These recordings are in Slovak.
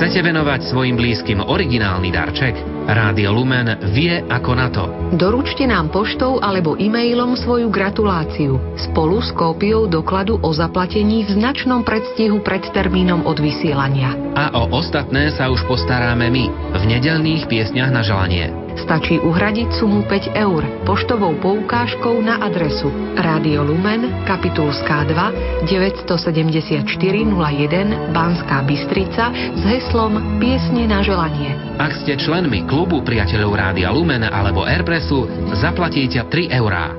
Chcete venovať svojim blízkym originálny darček? Rádio Lumen vie ako na to. Doručte nám poštou alebo e-mailom svoju gratuláciu spolu s kópiou dokladu o zaplatení v značnom predstihu pred termínom od vysielania. A o ostatné sa už postaráme my v nedelných piesňach na želanie. Stačí uhradiť sumu 5 eur poštovou poukážkou na adresu Rádio Lumen, Kapitulská 2, 974 01 Banská Bystrica s heslom Piesne na želanie. Ak ste členmi klubu priateľov Rádia Lumen alebo Airpressu, zaplatíte 3 eurá.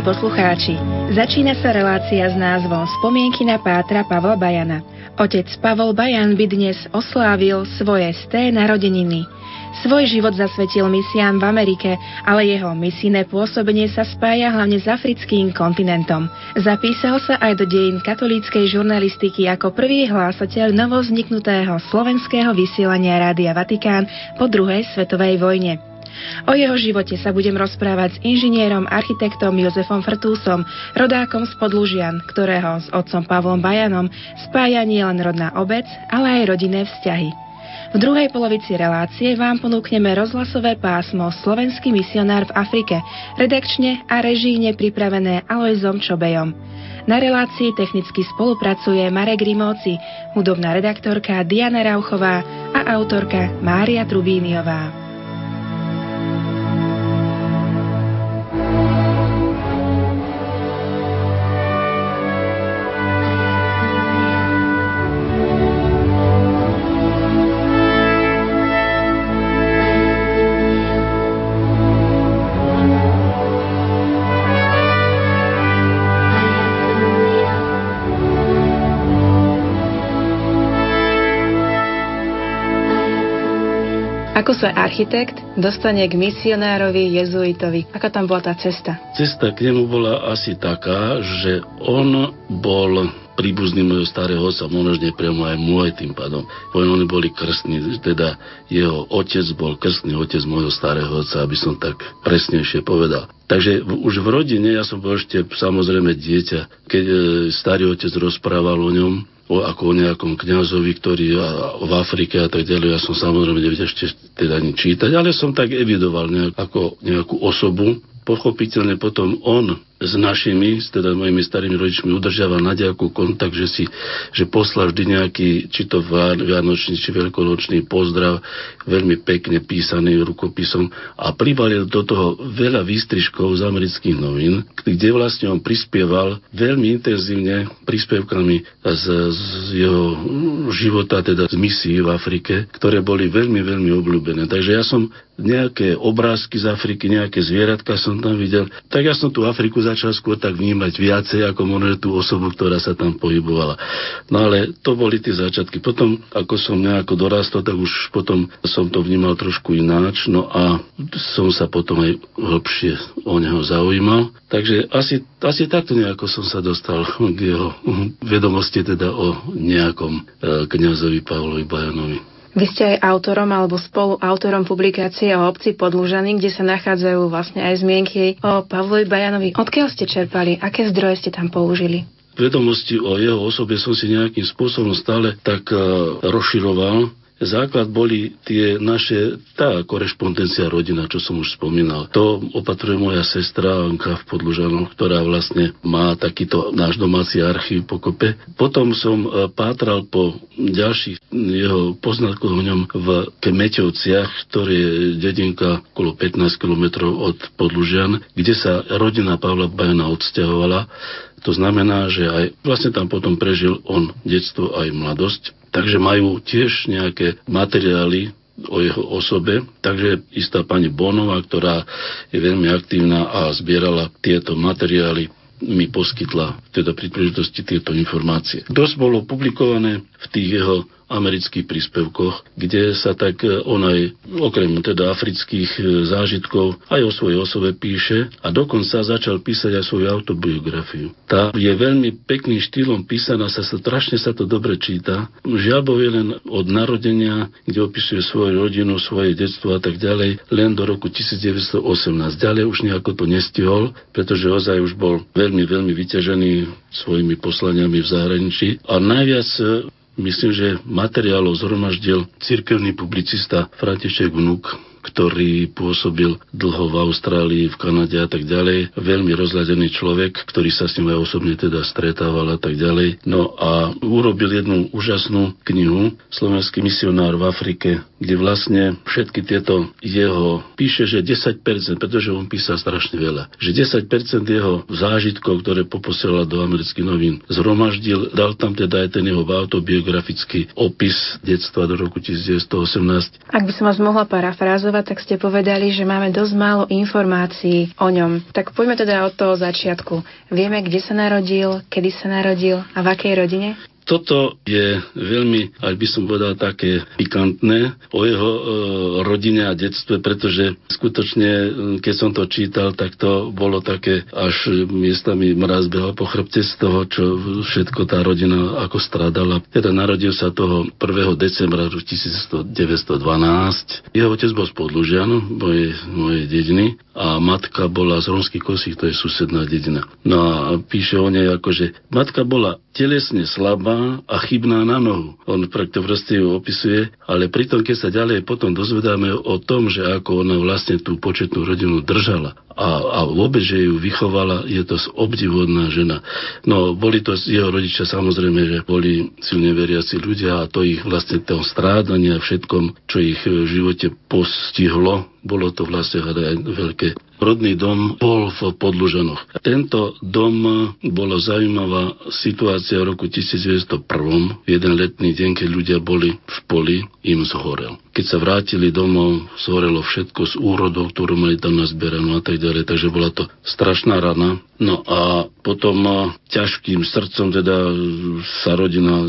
Milí poslucháči, začína sa relácia s názvom Spomienky na pátra Pavla Bajana. Otec Pavol Bajan by dnes oslávil svoje sté narodeniny. Svoj život zasvetil misiám v Amerike, ale jeho misijné pôsobenie sa spája hlavne s africkým kontinentom. Zapísal sa aj do dejín katolíckej žurnalistiky ako prvý hlásateľ novovzniknutého slovenského vysielania Rádia Vatikán po druhej svetovej vojne. O jeho živote sa budem rozprávať s inžinierom, architektom Jozefom Frtúsom, rodákom z Podlužian, ktorého s otcom Pavlom Bajanom spája nielen rodná obec, ale aj rodinné vzťahy. V druhej polovici relácie vám ponúkneme rozhlasové pásmo Slovenský misionár v Afrike, redakčne a režíne pripravené Alojzom Čobejom. Na relácii technicky spolupracuje Marek Rimóci, hudobná redaktorka Diana Rauchová a autorka Mária Trubíniová. Ako sa architekt dostane k misionárovi jezuitovi? Aká tam bola tá cesta? Cesta k nemu bola asi taká, že on bol príbuzný môjho starého otca, možno priamo aj môj tým pádom. Oni boli krstní, teda jeho otec bol krstný otec môjho starého otca, aby som tak presnejšie povedal. Takže už v rodine, ja som bol ešte samozrejme dieťa, keď e, starý otec rozprával o ňom, o, ako o nejakom kňazovi, ktorý a, v Afrike a tak ďalej. Ja som samozrejme nevedel ešte teda ani čítať, ale som tak evidoval nejak, ako nejakú osobu. Pochopiteľne potom on s našimi, teda mojimi starými rodičmi udržiaval na kontakt, že si, že poslal vždy nejaký, či to vianočný, či veľkonočný pozdrav, veľmi pekne písaný rukopisom a pribalil do toho veľa výstrižkov z amerických novín, kde vlastne on prispieval veľmi intenzívne príspevkami z, z jeho života, teda z misií v Afrike, ktoré boli veľmi, veľmi obľúbené. Takže ja som nejaké obrázky z Afriky, nejaké zvieratka som tam videl, tak ja som tú Afriku začal skôr tak vnímať viacej ako možno tú osobu, ktorá sa tam pohybovala. No ale to boli tie začiatky. Potom, ako som nejako dorastol, tak už potom som to vnímal trošku ináč, no a som sa potom aj hlbšie o neho zaujímal. Takže asi, asi takto nejako som sa dostal k jeho vedomosti teda o nejakom e, kniazovi Pavlovi Bajanovi. Vy ste aj autorom alebo spoluautorom publikácie o obci Podlužany, kde sa nachádzajú vlastne aj zmienky o Pavlovi Bajanovi. Odkiaľ ste čerpali? Aké zdroje ste tam použili? Vedomosti o jeho osobe som si nejakým spôsobom stále tak uh, rozširoval Základ boli tie naše, tá korešpondencia rodina, čo som už spomínal. To opatruje moja sestra Anka v Podlužanoch, ktorá vlastne má takýto náš domáci archív pokope. Potom som e, pátral po ďalších jeho poznatkoch o ňom v Kemeťovciach, ktorý je dedinka okolo 15 km od Podlužian, kde sa rodina Pavla Bajana odsťahovala to znamená, že aj vlastne tam potom prežil on detstvo aj mladosť. Takže majú tiež nejaké materiály o jeho osobe. Takže istá pani Bonová, ktorá je veľmi aktívna a zbierala tieto materiály mi poskytla teda pri príležitosti tieto informácie. Dosť bolo publikované v tých jeho amerických príspevkoch, kde sa tak e, on aj okrem teda afrických e, zážitkov aj o svojej osobe píše a dokonca začal písať aj svoju autobiografiu. Tá je veľmi pekným štýlom písaná, sa strašne sa to dobre číta. Žiaľ je len od narodenia, kde opisuje svoju rodinu, svoje detstvo a tak ďalej, len do roku 1918. Ďalej už nejako to nestihol, pretože ozaj už bol veľmi, veľmi vyťažený svojimi poslaniami v zahraničí. A najviac e, Myslím, že materiálov zhromaždil cirkevný publicista František Vnuk, ktorý pôsobil dlho v Austrálii, v Kanade a tak ďalej. Veľmi rozladený človek, ktorý sa s ním aj osobne teda stretával a tak ďalej. No a urobil jednu úžasnú knihu Slovenský misionár v Afrike, kde vlastne všetky tieto jeho, píše, že 10%, pretože on písal strašne veľa, že 10% jeho zážitkov, ktoré poposielal do amerických novín, zhromaždil, dal tam teda aj ten jeho autobiografický opis detstva do roku 1918. Ak by som vás mohla parafrázovať, Zazova, tak ste povedali, že máme dosť málo informácií o ňom. Tak poďme teda od toho začiatku. Vieme, kde sa narodil, kedy sa narodil a v akej rodine? Toto je veľmi, ak by som povedal, také pikantné o jeho e, rodine a detstve, pretože skutočne, keď som to čítal, tak to bolo také, až miestami mraz behal po chrbte z toho, čo všetko tá rodina ako stradala. Teda narodil sa toho 1. decembra 1912. Jeho otec bol z Podlužian, mojej, mojej dediny, a matka bola z Romských kosí, to je susedná dedina. No a píše o nej ako, že matka bola telesne slabá a chybná na nohu. On to proste ju opisuje, ale pritom, keď sa ďalej potom dozvedáme o tom, že ako ona vlastne tú početnú rodinu držala a, a vôbec, že ju vychovala, je to obdivodná žena. No, boli to jeho rodičia samozrejme, že boli silne veriaci ľudia a to ich vlastne toho strádania všetkom, čo ich v živote postihlo, bolo to vlastne aj veľké rodný dom bol v Podlužanoch. Tento dom bola zaujímavá situácia v roku 1901. Jeden letný deň, keď ľudia boli v poli, im zhorel. Keď sa vrátili domov, zhorelo všetko z úrodov, ktorú mali tam nazberanú a tak ďalej. Takže bola to strašná rana. No a potom ťažkým srdcom teda sa rodina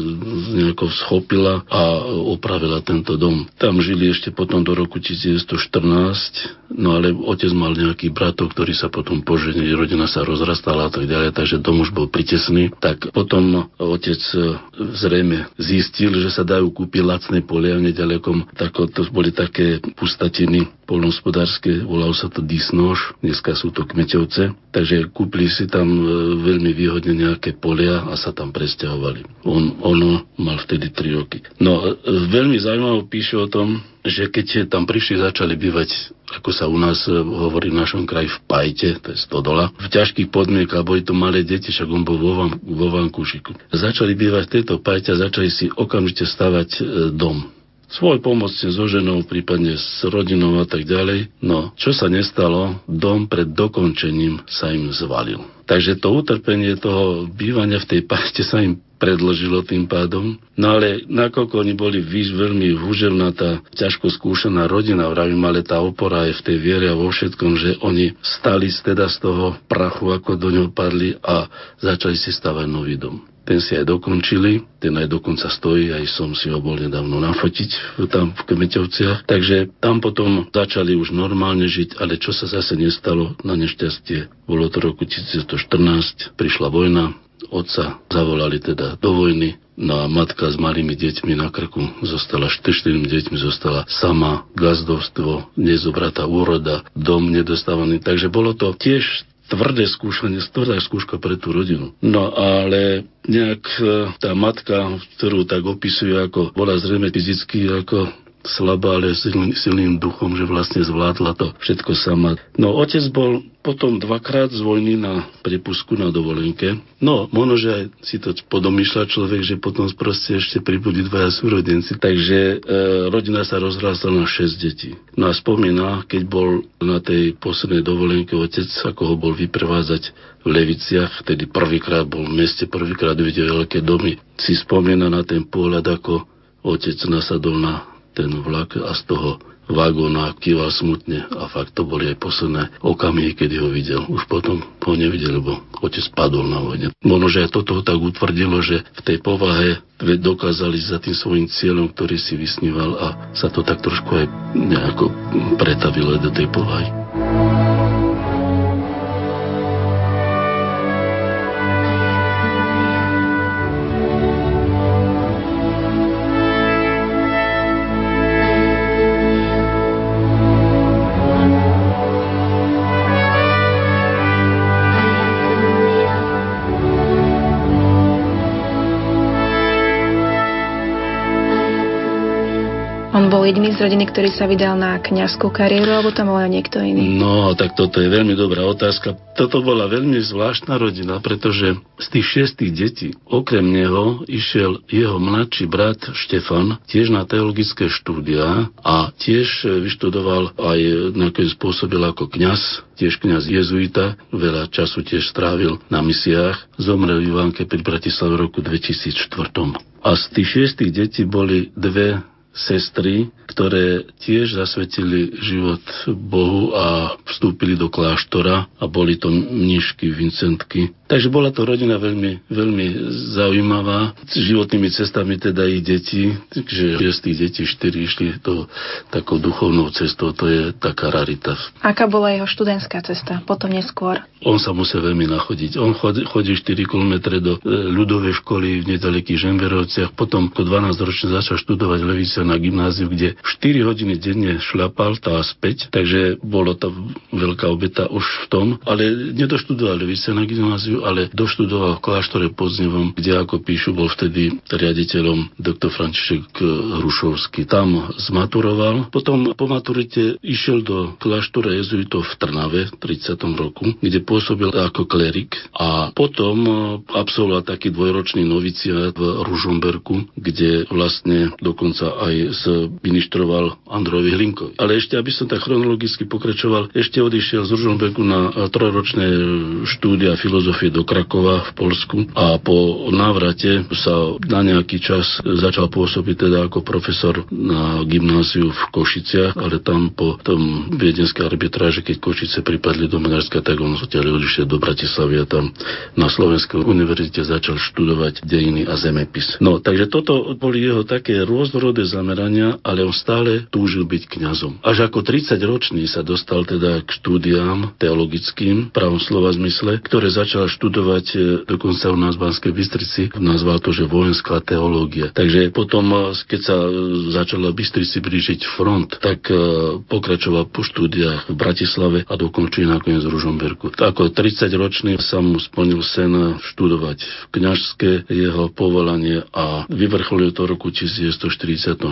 nejako schopila a opravila tento dom. Tam žili ešte potom do roku 1914, no ale otec mal nejaký bratov, ktorí sa potom poženili, rodina sa rozrastala a tak ďalej, takže dom už bol pritesný. Tak potom otec e, zrejme zistil, že sa dajú kúpiť lacné polia v nedalekom, tak to boli také pustatiny polnohospodárske, volalo sa to Disnož, dneska sú to Kmeťovce, takže kúpili si tam e, veľmi výhodne nejaké polia a sa tam presťahovali. On, ono mal vtedy 3 roky. No, e, veľmi zaujímavé píše o tom, že keď tam prišli, začali bývať, ako sa u nás e, hovorí v našom kraji, v pajte, to je stodola, v ťažkých podmienkach, boli to malé deti, však on bol vo, van, vo vankúšiku. Začali bývať v tejto pajte a začali si okamžite stavať e, dom svoj pomocne so ženou, prípadne s rodinou a tak ďalej. No, čo sa nestalo, dom pred dokončením sa im zvalil. Takže to utrpenie toho bývania v tej pašte sa im predložilo tým pádom. No ale nakoľko oni boli výš veľmi húževnatá, ťažko skúšaná rodina, vravím, ale tá opora je v tej viere a vo všetkom, že oni stali teda z toho prachu, ako do ňoho padli a začali si stavať nový dom. Ten si aj dokončili, ten aj dokonca stojí, aj som si ho bol nedávno nafotiť tam v Kmeťovciach. Takže tam potom začali už normálne žiť, ale čo sa zase nestalo na nešťastie, bolo to roku 1914, prišla vojna, otca zavolali teda do vojny, no a matka s malými deťmi na krku zostala, štyrmi deťmi zostala sama, gazdovstvo, nezobratá úroda, dom nedostávaný. Takže bolo to tiež tvrdé skúšanie, tvrdá skúška pre tú rodinu. No ale nejak e, tá matka, ktorú tak opisuje, ako bola zrejme fyzicky ako slabá, ale silným, silným duchom, že vlastne zvládla to všetko sama. No otec bol potom dvakrát z vojny na prepusku na dovolenke. No, možno, že aj si to podomýšľa človek, že potom proste ešte pribudí dvaja súrodenci. Takže e, rodina sa rozrastla na 6 detí. No a spomína, keď bol na tej poslednej dovolenke otec, ako ho bol vyprevádzať v Leviciach, vtedy prvýkrát bol v meste, prvýkrát videl veľké domy. Si spomína na ten pohľad, ako otec nasadol na ten vlak a z toho vagón a kýval smutne a fakt to boli aj posledné okamihy, kedy ho videl. Už potom ho nevidel, lebo otec padol na vojne. Možno, že aj toto ho tak utvrdilo, že v tej povahe dokázali za tým svojim cieľom, ktorý si vysníval a sa to tak trošku aj nejako pretavilo do tej povahy. Bol jediný z rodiny, ktorý sa vydal na kňazskú kariéru, alebo tam bol aj niekto iný? No, tak toto je veľmi dobrá otázka. Toto bola veľmi zvláštna rodina, pretože z tých šiestých detí, okrem neho, išiel jeho mladší brat Štefan, tiež na teologické štúdia a tiež vyštudoval aj nakoniec spôsobil ako kňaz, tiež kňaz jezuita, veľa času tiež strávil na misiách, zomrel v Ivánke pri Bratislave v roku 2004. A z tých šiestých detí boli dve sestry, ktoré tiež zasvetili život Bohu a vstúpili do kláštora a boli to mnišky, Vincentky. Takže bola to rodina veľmi, veľmi zaujímavá. S životnými cestami teda ich deti, takže z tých detí štyri išli to takou duchovnou cestou, to je taká rarita. Aká bola jeho študentská cesta, potom neskôr? On sa musel veľmi nachodiť. On chodí 4 km do e, ľudovej školy v nedalekých Žemberovciach, potom ako 12 ročne začal študovať Levice na gymnáziu, kde 4 hodiny denne šlapal tá späť, takže bolo to veľká obeta už v tom, ale nedoštudoval Levice na gymnáziu, ale doštudoval v kláštore Podznevom, kde ako píšu, bol vtedy riaditeľom doktor František Hrušovský. Tam zmaturoval, potom po maturite išiel do kláštora jezuitov v Trnave v 30. roku, kde pôsobil ako klerik a potom e, absolvoval taký dvojročný noviciát v Ružomberku, kde vlastne dokonca aj ministroval Androvi Hlinkovi. Ale ešte, aby som tak chronologicky pokračoval, ešte odišiel z Ružomberku na trojročné štúdia filozofie do Krakova v Polsku a po návrate sa na nejaký čas začal pôsobiť teda ako profesor na gymnáziu v Košiciach, ale tam po tom viedenskej arbitráže, keď Košice pripadli do Menárska, tak on odtiaľ odišiel do Bratislavy a tam na Slovenskej univerzite začal študovať dejiny a zemepis. No, takže toto boli jeho také rôznorodé zamerania, ale on stále túžil byť kňazom. Až ako 30 ročný sa dostal teda k štúdiám teologickým, pravom slova zmysle, ktoré začal študovať e, dokonca u nás v Banskej Bystrici. Nazval to, že vojenská teológia. Takže potom, e, keď sa e, začala Bystrici blížiť front, tak pokračoval po štúdiách v Bratislave a dokončil nakoniec v Ružomberku. Ako 30-ročný sa mu splnil sen študovať v kňažské jeho povolanie a vyvrcholil to roku 1946,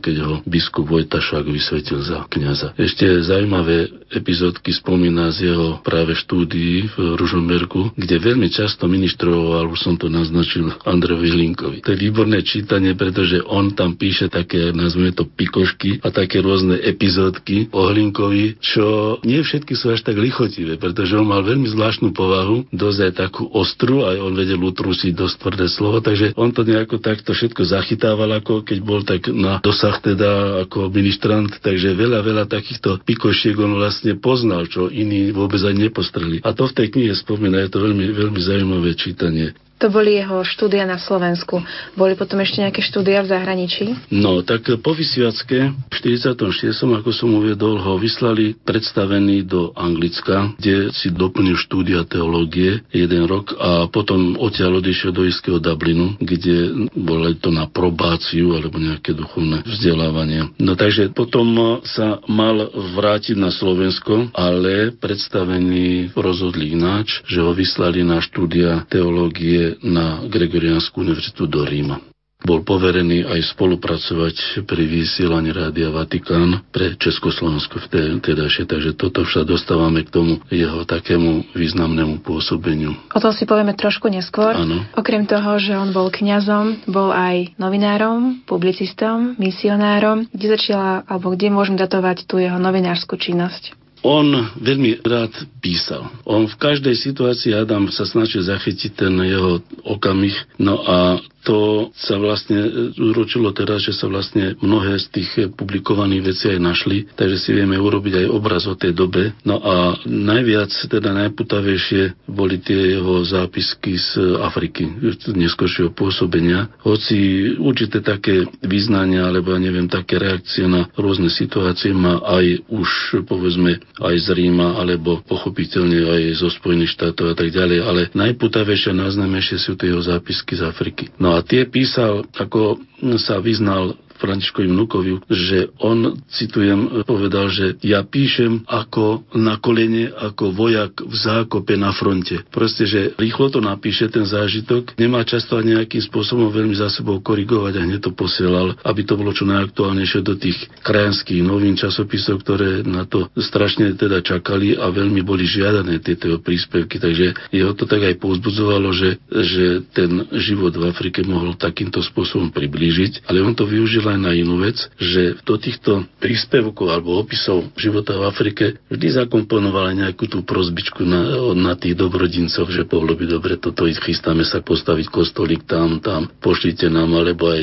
keď ho biskup Vojtašák vysvetil za kňaza. Ešte zaujímavé epizódky spomína z jeho práve štúdií v Ružomberku, kde veľmi často ministroval, už som to naznačil, Andrejovi Hlinkovi. To je výborné čítanie, pretože on tam píše také, nazvime to pikošky a také rôzne epizódky o Hlinkovi, čo nie všetky sú až tak lichotivé, pretože on mal veľmi zvláštnu povahu, dosť aj takú ostru, aj on vedel utrusiť dosť tvrdé slovo, takže on to nejako takto všetko zachytával, ako keď bol tak na dosah teda ako ministrant, takže veľa, veľa takýchto pikošiek on vlastne poznal, čo iní vôbec aj nepostreli. A to v tej knihe spomína, je to veľmi, veľmi zaujímavé čítanie. To boli jeho štúdia na Slovensku. Boli potom ešte nejaké štúdia v zahraničí? No, tak po Vysviacke v 46. ako som uviedol, ho vyslali predstavený do Anglicka, kde si doplnil štúdia teológie jeden rok a potom odtiaľ odišiel do Iského Dublinu, kde bolo to na probáciu alebo nejaké duchovné vzdelávanie. No takže potom sa mal vrátiť na Slovensko, ale predstavený rozhodli ináč, že ho vyslali na štúdia teológie na Gregoriánsku univerzitu do Ríma. Bol poverený aj spolupracovať pri vysielaní Rádia Vatikán pre Československo v tedajšie, takže toto sa dostávame k tomu jeho takému významnému pôsobeniu. O tom si povieme trošku neskôr. Áno. Okrem toho, že on bol kňazom, bol aj novinárom, publicistom, misionárom. Kde začala, alebo kde môžem datovať tú jeho novinárskú činnosť? On veľmi rád písal. On v každej situácii, Adam sa snažil zachytiť ten jeho okamih, no a to sa vlastne uročilo teraz, že sa vlastne mnohé z tých publikovaných vecí aj našli, takže si vieme urobiť aj obraz o tej dobe. No a najviac, teda najputavejšie boli tie jeho zápisky z Afriky, neskôršieho pôsobenia. Hoci určité také význania, alebo ja neviem, také reakcie na rôzne situácie má aj už, povedzme, aj z Ríma, alebo pochopiteľne aj zo Spojených štátov a tak ďalej, ale najputavejšie a najznámejšie sú tie jeho zápisky z Afriky. No a tie písal, ako sa vyznal Františkovi vnukovi, že on, citujem, povedal, že ja píšem ako na kolene, ako vojak v zákope na fronte. Proste, že rýchlo to napíše ten zážitok, nemá často nejakým spôsobom veľmi za sebou korigovať a hneď to posielal, aby to bolo čo najaktuálnejšie do tých krajanských novín časopisov, ktoré na to strašne teda čakali a veľmi boli žiadané tieto príspevky. Takže jeho to tak aj povzbudzovalo, že, že ten život v Afrike mohol takýmto spôsobom priblížiť, ale on to využil aj na inú vec, že do týchto príspevkov alebo opisov života v Afrike vždy zakomponovala nejakú tú prozbičku na, na tých dobrodincov, že pohlo by dobre, toto chystáme sa postaviť kostolík tam, tam, pošlite nám, alebo aj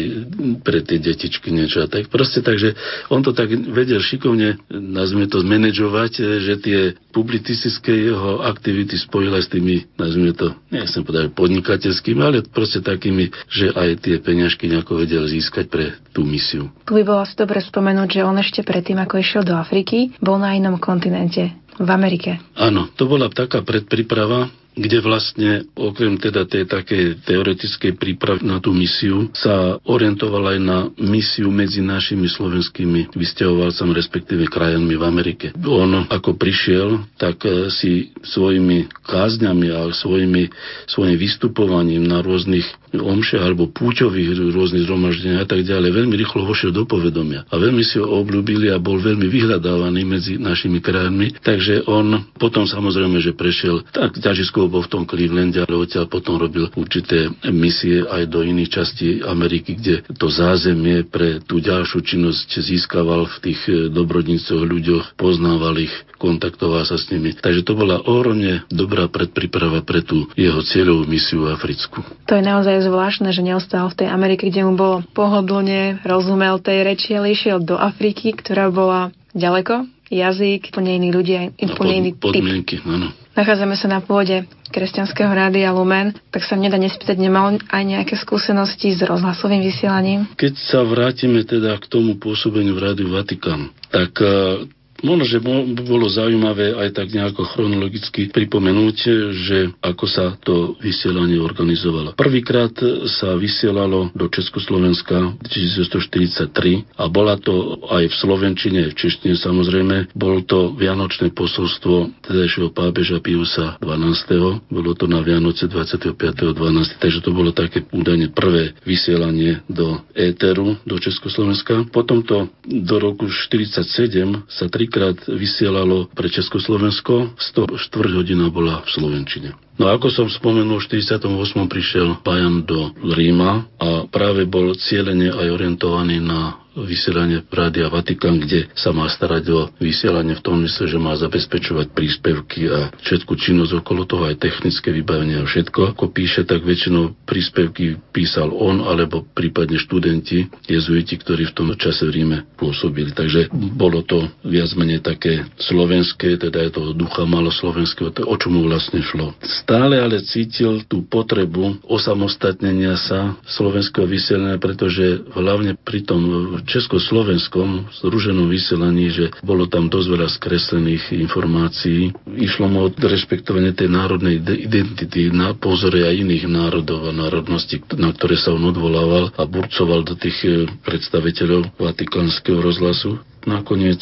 pre tie detičky niečo tak. Proste tak, že on to tak vedel šikovne, nazvime to, zmanéžovať, že tie publicistické jeho aktivity spojila s tými, nazvime to, nechcem povedať podnikateľskými, ale proste takými, že aj tie peňažky nejako vedel získať pre tú misiu. Tu by bolo asi dobre spomenúť, že on ešte predtým, ako išiel do Afriky, bol na inom kontinente, v Amerike. Áno, to bola taká predpríprava, kde vlastne okrem teda tej takej teoretickej prípravy na tú misiu sa orientoval aj na misiu medzi našimi slovenskými vysťahovalcami, respektíve krajinami v Amerike. On ako prišiel, tak e, si svojimi kázňami a svojimi, svojim vystupovaním na rôznych omše alebo púťových rôznych zhromaždenia a tak ďalej, veľmi rýchlo vošiel do povedomia. A veľmi si ho obľúbili a bol veľmi vyhľadávaný medzi našimi krajinami. Takže on potom samozrejme, že prešiel tak ťažisko Chvíľkou bol v tom Clevelande, ale odtiaľ potom robil určité misie aj do iných častí Ameriky, kde to zázemie pre tú ďalšiu činnosť získaval v tých eh, dobrodnícoch ľuďoch, poznával ich, kontaktoval sa s nimi. Takže to bola ohromne dobrá predpríprava pre tú jeho cieľovú misiu africkú. To je naozaj zvláštne, že neostal v tej Amerike, kde mu bolo pohodlne, rozumel tej reči, ale išiel do Afriky, ktorá bola ďaleko, jazyk, úplne iní ľudia, úplne iný typ. Podmienky, áno. Nachádzame sa na pôde kresťanského rádia Lumen, tak sa nedá nespýtať, nemal aj nejaké skúsenosti s rozhlasovým vysielaním? Keď sa vrátime teda k tomu pôsobeniu v Rádiu Vatikán, tak uh, Možno, že bolo zaujímavé aj tak nejako chronologicky pripomenúť, že ako sa to vysielanie organizovalo. Prvýkrát sa vysielalo do Československa v 1943 a bola to aj v Slovenčine, v češtine samozrejme. Bolo to Vianočné posolstvo tedajšieho pápeža Piusa 12. Bolo to na Vianoce 25.12. Takže to bolo také údajne prvé vysielanie do éteru do Československa. Potom to do roku 1947 sa tri trikrát vysielalo pre Československo, 104 hodina bola v Slovenčine. No ako som spomenul, v 48. prišiel Bajan do Ríma a práve bol cieľene aj orientovaný na vysielanie Rádia Vatikán, kde sa má starať o vysielanie v tom mysle, že má zabezpečovať príspevky a všetku činnosť okolo toho, aj technické vybavenie a všetko. Ako píše, tak väčšinou príspevky písal on alebo prípadne študenti, jezuiti, ktorí v tom čase v Ríme pôsobili. Takže bolo to viac menej také slovenské, teda je to ducha malo slovenského, o čom mu vlastne šlo. Stále ale cítil tú potrebu osamostatnenia sa slovenského vysielania, pretože hlavne pri tom československom združenom vysielaní, že bolo tam dosť veľa skreslených informácií. Išlo mu o rešpektovanie tej národnej identity na pozore aj iných národov a národností, na ktoré sa on odvolával a burcoval do tých eh, predstaviteľov Vatikánskeho rozhlasu. Nakoniec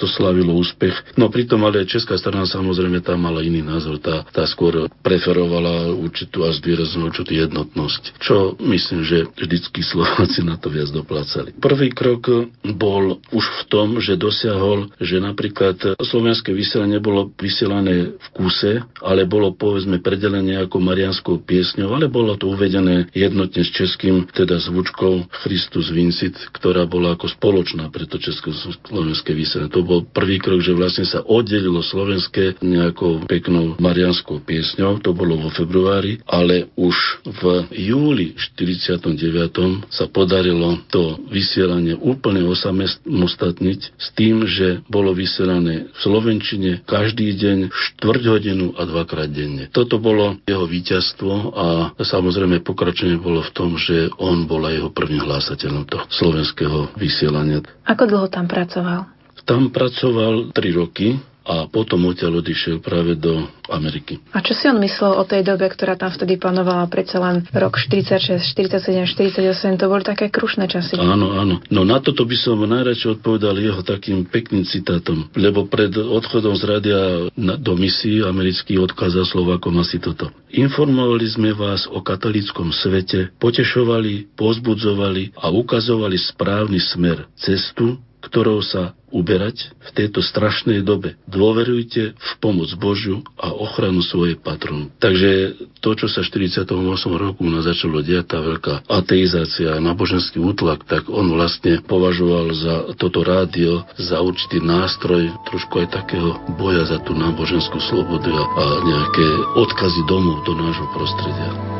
to slavilo úspech. No pritom ale česká strana samozrejme tam mala iný názor. Tá, tá skôr preferovala určitú a zvýraznú určitú jednotnosť, čo myslím, že vždycky Slováci na to viac doplácali. Prvý krok bol už v tom, že dosiahol, že napríklad slovenské vysielanie bolo vysielané v kuse, ale bolo povedzme predelené ako marianskou piesňou, ale bolo to uvedené jednotne s českým, teda zvučkou Christus Vincit, ktorá bola ako spoločná pre to československé vysielanie. To bol prvý krok, že vlastne sa oddelilo slovenské nejakou peknou marianskou piesňou, to bolo vo februári, ale už v júli 49. sa podarilo to vysielanie úplne osamostatniť s tým, že bolo vysielané v Slovenčine každý deň, štvrť hodinu a dvakrát denne. Toto bolo jeho víťazstvo a samozrejme pokračenie bolo v tom, že on bol aj jeho prvým hlásateľom toho slovenského vysielania. Ako dlho tam pracoval? Tam pracoval 3 roky a potom odtiaľ odišiel práve do Ameriky. A čo si on myslel o tej dobe, ktorá tam vtedy panovala, predsa len rok 46, 47, 48, to boli také krušné časy. Áno, áno. No na toto by som najradšej odpovedal jeho takým pekným citátom, lebo pred odchodom z radia do misií americký odkázal Slovákom asi toto. Informovali sme vás o katolickom svete, potešovali, pozbudzovali a ukazovali správny smer, cestu, ktorou sa uberať v tejto strašnej dobe. Dôverujte v pomoc Božiu a ochranu svojej patronu. Takže to, čo sa v 48. roku na začalo diať, tá veľká ateizácia a náboženský útlak, tak on vlastne považoval za toto rádio za určitý nástroj trošku aj takého boja za tú náboženskú slobodu a nejaké odkazy domov do nášho prostredia.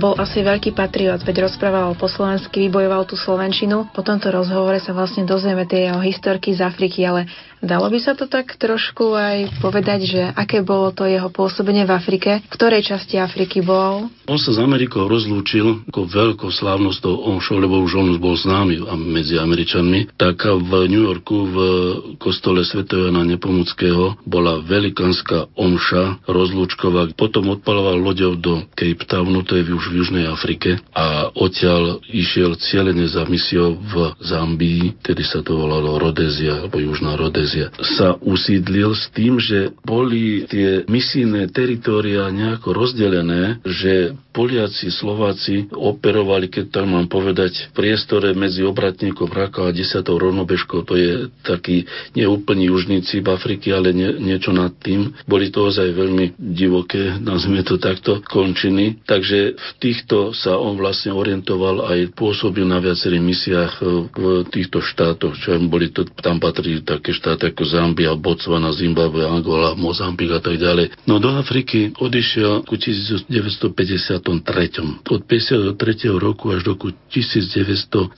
Bol asi veľký patriot, veď rozprával po slovensky, vybojoval tú Slovenčinu. Po tomto rozhovore sa vlastne dozvieme tie jeho historky z Afriky, ale Dalo by sa to tak trošku aj povedať, že aké bolo to jeho pôsobenie v Afrike? V ktorej časti Afriky bol? On sa s Amerikou rozlúčil ako veľkou slávnosťou omšou, lebo už on bol známy medzi Američanmi. Tak v New Yorku v kostole Sv. Jana Nepomuckého bola velikánska omša rozlúčková. Potom odpaloval loďov do Cape Townu, to je už v Južnej Afrike a odtiaľ išiel cieľene za misiou v Zambii, tedy sa to volalo Rodezia, alebo Južná Indonézia sa usídlil s tým, že boli tie misijné teritória nejako rozdelené, že Poliaci, Slováci operovali, keď tam mám povedať, v priestore medzi obratníkom Raka a 10. rovnobežkou, to je taký neúplný južníci v Afriky, ale nie, niečo nad tým. Boli to ozaj veľmi divoké, nazvime to takto, končiny. Takže v týchto sa on vlastne orientoval aj pôsobil na viacerých misiách v týchto štátoch, čo boli to, tam patrí také štáty ako Zambia, Botswana, Zimbabwe, Angola, Mozambik a tak ďalej. No do Afriky odišiel ku 1953. Od 53. roku až do 1978,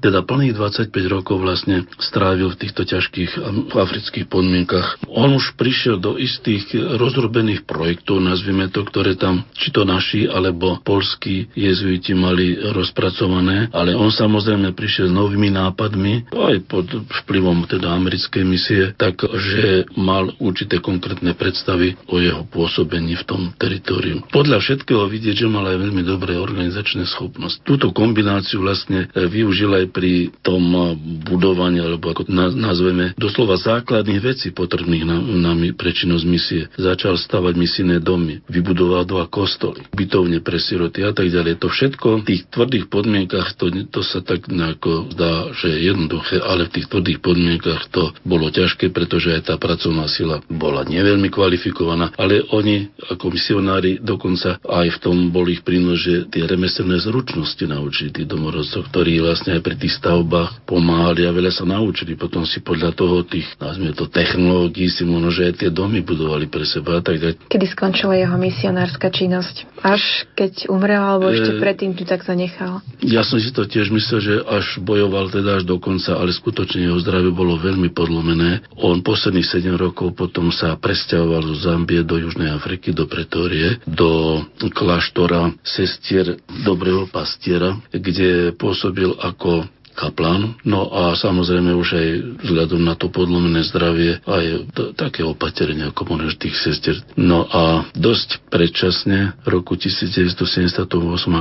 teda plných 25 rokov vlastne strávil v týchto ťažkých afrických podmienkach. On už prišiel do istých rozrobených projektov, nazvime to, ktoré tam, či to naši alebo polskí jezuiti mali rozpracované, ale on samozrejme prišiel s novými nápadmi, aj pod vplyvom teda americkej misie, takže mal určité konkrétne predstavy o jeho pôsobení v tom teritoriu. Podľa všetkého vidieť, že mal aj veľmi dobré organizačné schopnosti. Túto kombináciu vlastne e, využil aj pri tom e, budovaní, alebo ako nazveme, doslova základných vecí potrebných na, na pre činnosť misie. Začal stavať misijné domy, vybudoval dva kostoly, bytovne pre siroty a tak ďalej. To všetko v tých tvrdých podmienkach, to, to sa tak nejako zdá, že je jednoduché, ale v tých tvrdých podmienkach to bolo ťažké, pretože aj tá pracovná sila bola neveľmi kvalifikovaná, ale oni ako misionári dokonca aj v tom bol ich prínos, že tie remeselné zručnosti naučili tých domorodcov, ktorí vlastne aj pri tých stavbách pomáhali a veľa sa naučili. Potom si podľa toho tých, nazvime to, technológií si možno, že aj tie domy budovali pre seba a tak ďalej. Kedy skončila jeho misionárska činnosť? Až keď umrel, alebo ešte e... predtým tu tak zanechal? Ja som si to tiež myslel, že až bojoval teda až do konca, ale skutočne jeho zdravie bolo veľmi podlomené. On posledných 7 rokov potom sa presťahoval zo Zambie do Južnej Afriky, do Pretórie, do kláštora sestier Dobrého pastiera, kde pôsobil ako kaplan. No a samozrejme už aj vzhľadom na to podlomené zdravie aj to, také opatrenie ako možno tých sestier. No a dosť predčasne roku 1978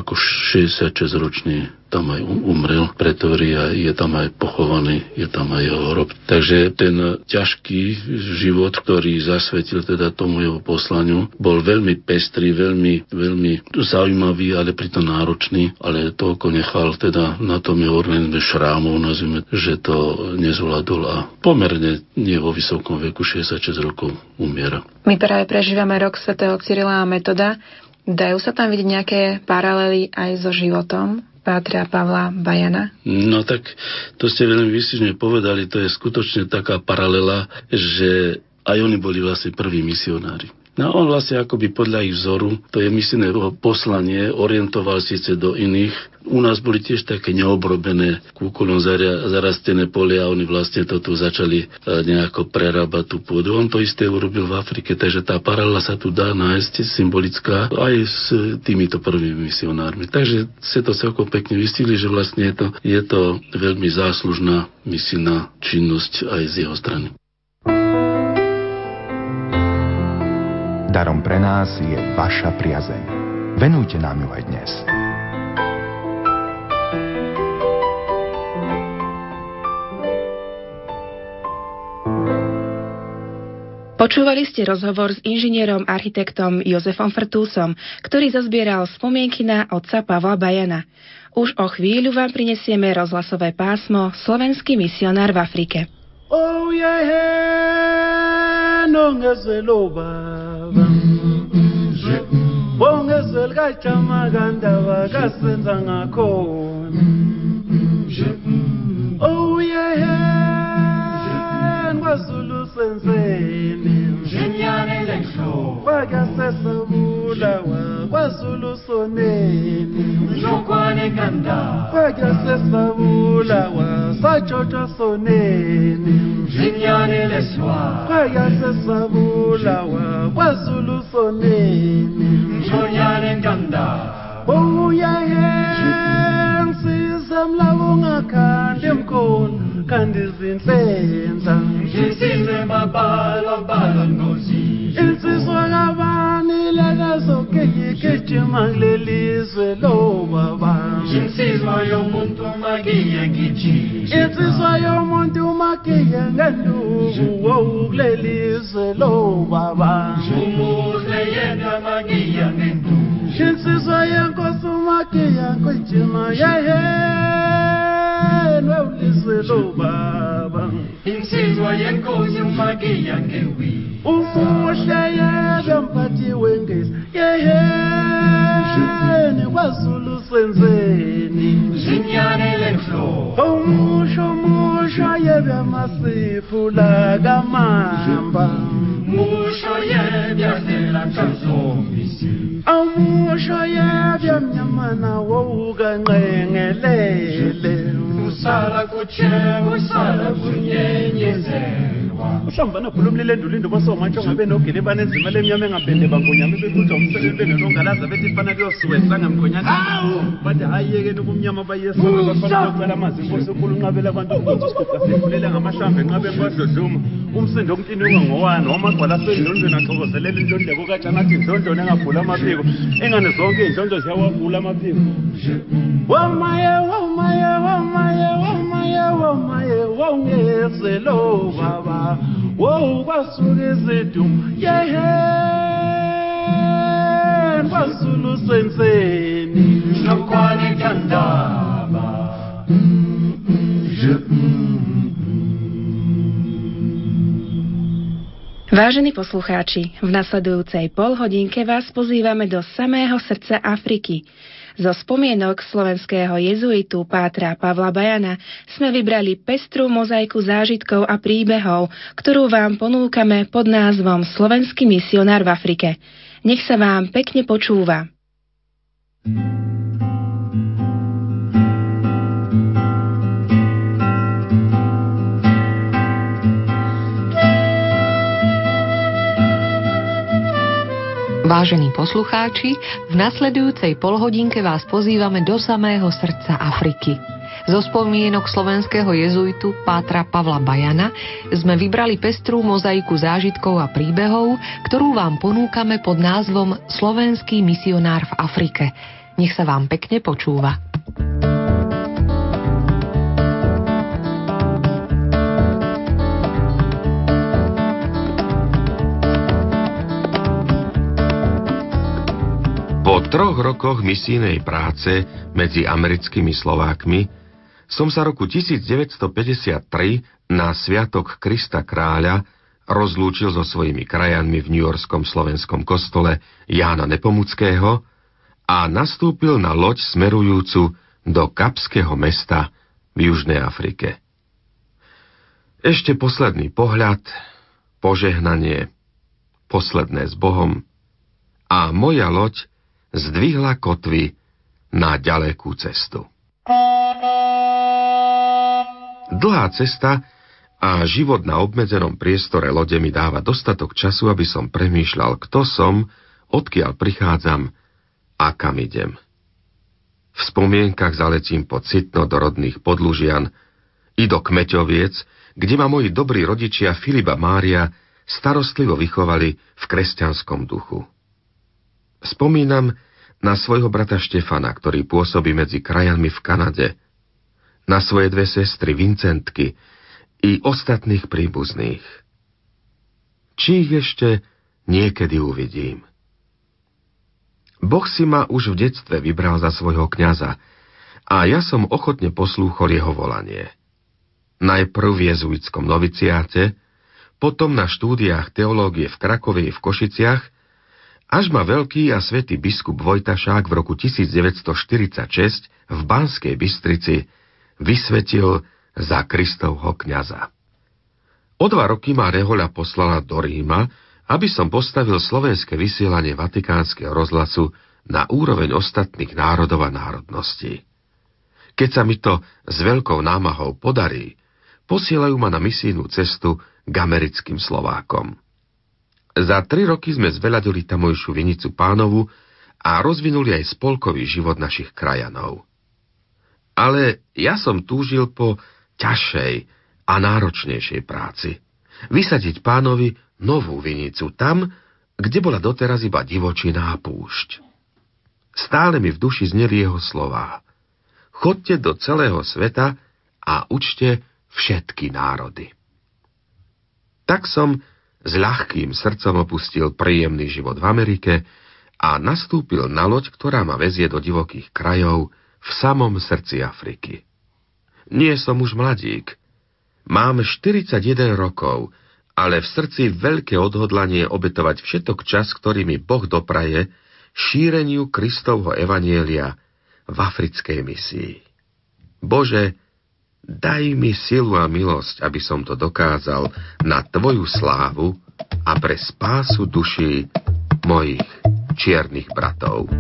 ako 66 ročný tam aj um, umrel, pretože je tam aj pochovaný, je tam aj jeho hrob. Takže ten ťažký život, ktorý zasvetil teda tomu jeho poslaniu, bol veľmi pestrý, veľmi, veľmi zaujímavý, ale pritom náročný, ale toľko nechal teda na tom jeho organizme šrámov, nazvime, že to nezvládol a pomerne nie vo vysokom veku 66 rokov umiera. My práve prežívame rok svätého Cyrila a Metoda. Dajú sa tam vidieť nejaké paralely aj so životom Pátra Pavla Bajana? No tak to ste veľmi výstižne povedali, to je skutočne taká paralela, že aj oni boli vlastne prví misionári. No on vlastne akoby podľa ich vzoru, to je myslené poslanie, orientoval síce do iných. U nás boli tiež také neobrobené kúkolom zarastené polia a oni vlastne to tu začali e, nejako prerábať tú pôdu. On to isté urobil v Afrike, takže tá paralela sa tu dá nájsť symbolická aj s týmito prvými misionármi. Takže sa to celkom pekne vystihli, že vlastne je to, je to veľmi záslužná misijná činnosť aj z jeho strany. Darom pre nás je vaša priazeň. Venujte nám ju aj dnes. Počúvali ste rozhovor s inžinierom architektom Jozefom Frtúsom, ktorý zazbieral spomienky na otca Pavla Bajana. Už o chvíľu vám prinesieme rozhlasové pásmo Slovenský misionár v Afrike. Oh, yeah, no, baba bongezwe likajamakanda bakasenza ngakhona owuyeheni kwazulu senzeni kwakyasesabu bulawa kwazulu soneni. Mhlokwane kanda. Kwakya sesabulawa satshotshwa soneni. Mzinyane leswa. Kwakya sesabulawa kwazulu soneni. Mhlonyane kanda. Buya he nsiza Kanda, ngakhande mkhona kandizinsenza. Ngisizwe mabalabala ngozizwe insizwa kabani leka zonke ngigijima kulelizwe lobaba insizwa yomuntu makiye ngijima. Insizwa yomuntu makiye ngenduku wowukulelizwe lobaba umuhle yena makiye ngenduku. Insizwa yenkosi makiye ngijima yehe Pedro Baban. Incizwayen kosi umakiya ngewi. Ukumosha yasha mpati wengezi. Yeheni kwazulu senzeni. Zinyane lenflo. Umusho musho yebya masifu lakamamba. Musho yebya zelamthanzombisi. Awumusho yebya mnyamana wowukanqengelele. Usala kutshewe usala kunyenyezelwa mhlawumbe anakhulumile endulindo basomatsho ngabe nogile banenzima lemnyama engapende bangonyama bebuza umsebenzi benelongalaza bethi fana kuyosiwesanga mkhonyana bathi hayi yekeni ubumnyama bayesona bafana bacela amazi inkosi enkulu unqabela abantu umbonzi isigubha sivulele ngamahlambe enqabeni kwadlodluma umsindo omtiniwe ngowani wamagwala asendlondlweni axokozelela intlondleko katshanathi indlondloni engabhula amaphiko. Engane zonke iy'ndlondlo ziyawavula amaphiko. Wamaye wamaye wamaye wamaye wamaye wongezelo baba. Wo kwasuka izidumo yehen kwazulu senseni Vážení poslucháči, v nasledujúcej polhodinke vás pozývame do samého srdca Afriky. Zo spomienok slovenského jezuitu Pátra Pavla Bajana sme vybrali pestrú mozaiku zážitkov a príbehov, ktorú vám ponúkame pod názvom Slovenský misionár v Afrike. Nech sa vám pekne počúva. thank Vážení poslucháči, v nasledujúcej polhodinke vás pozývame do samého srdca Afriky. Zo spomienok slovenského jezuitu Pátra Pavla Bajana sme vybrali pestrú mozaiku zážitkov a príbehov, ktorú vám ponúkame pod názvom Slovenský misionár v Afrike. Nech sa vám pekne počúva. Troch rokoch misijnej práce medzi americkými Slovákmi som sa roku 1953 na Sviatok Krista Kráľa rozlúčil so svojimi krajanmi v New Yorkskom slovenskom kostole Jána Nepomuckého a nastúpil na loď smerujúcu do Kapského mesta v Južnej Afrike. Ešte posledný pohľad, požehnanie, posledné s Bohom a moja loď zdvihla kotvy na ďalekú cestu. Dlhá cesta a život na obmedzenom priestore lode mi dáva dostatok času, aby som premýšľal, kto som, odkiaľ prichádzam a kam idem. V spomienkach zaletím po citno do rodných podlužian i do Kmeťoviec, kde ma moji dobrí rodičia Filipa Mária starostlivo vychovali v kresťanskom duchu. Spomínam na svojho brata Štefana, ktorý pôsobí medzi krajanmi v Kanade, na svoje dve sestry Vincentky i ostatných príbuzných. Či ich ešte niekedy uvidím. Boh si ma už v detstve vybral za svojho kňaza a ja som ochotne poslúchol jeho volanie. Najprv v jezuitskom noviciáte, potom na štúdiách teológie v Krakove v Košiciach až ma veľký a svätý biskup Vojtašák v roku 1946 v Banskej Bystrici vysvetil za Kristovho kňaza. O dva roky ma Rehoľa poslala do Ríma, aby som postavil slovenské vysielanie Vatikánskeho rozhlasu na úroveň ostatných národov a národností. Keď sa mi to s veľkou námahou podarí, posielajú ma na misijnú cestu k americkým Slovákom. Za tri roky sme zveľadili tamojšiu vinicu pánovu a rozvinuli aj spolkový život našich krajanov. Ale ja som túžil po ťažšej a náročnejšej práci. Vysadiť pánovi novú vinicu tam, kde bola doteraz iba divočiná púšť. Stále mi v duši zneli jeho slová. Chodte do celého sveta a učte všetky národy. Tak som s ľahkým srdcom opustil príjemný život v Amerike a nastúpil na loď, ktorá ma vezie do divokých krajov v samom srdci Afriky. Nie som už mladík. Mám 41 rokov, ale v srdci veľké odhodlanie obetovať všetok čas, ktorý mi Boh dopraje, šíreniu Kristovho evanielia v africkej misii. Bože, Daj mi silu a milosť, aby som to dokázal na Tvoju slávu a pre spásu duší mojich čiernych bratov.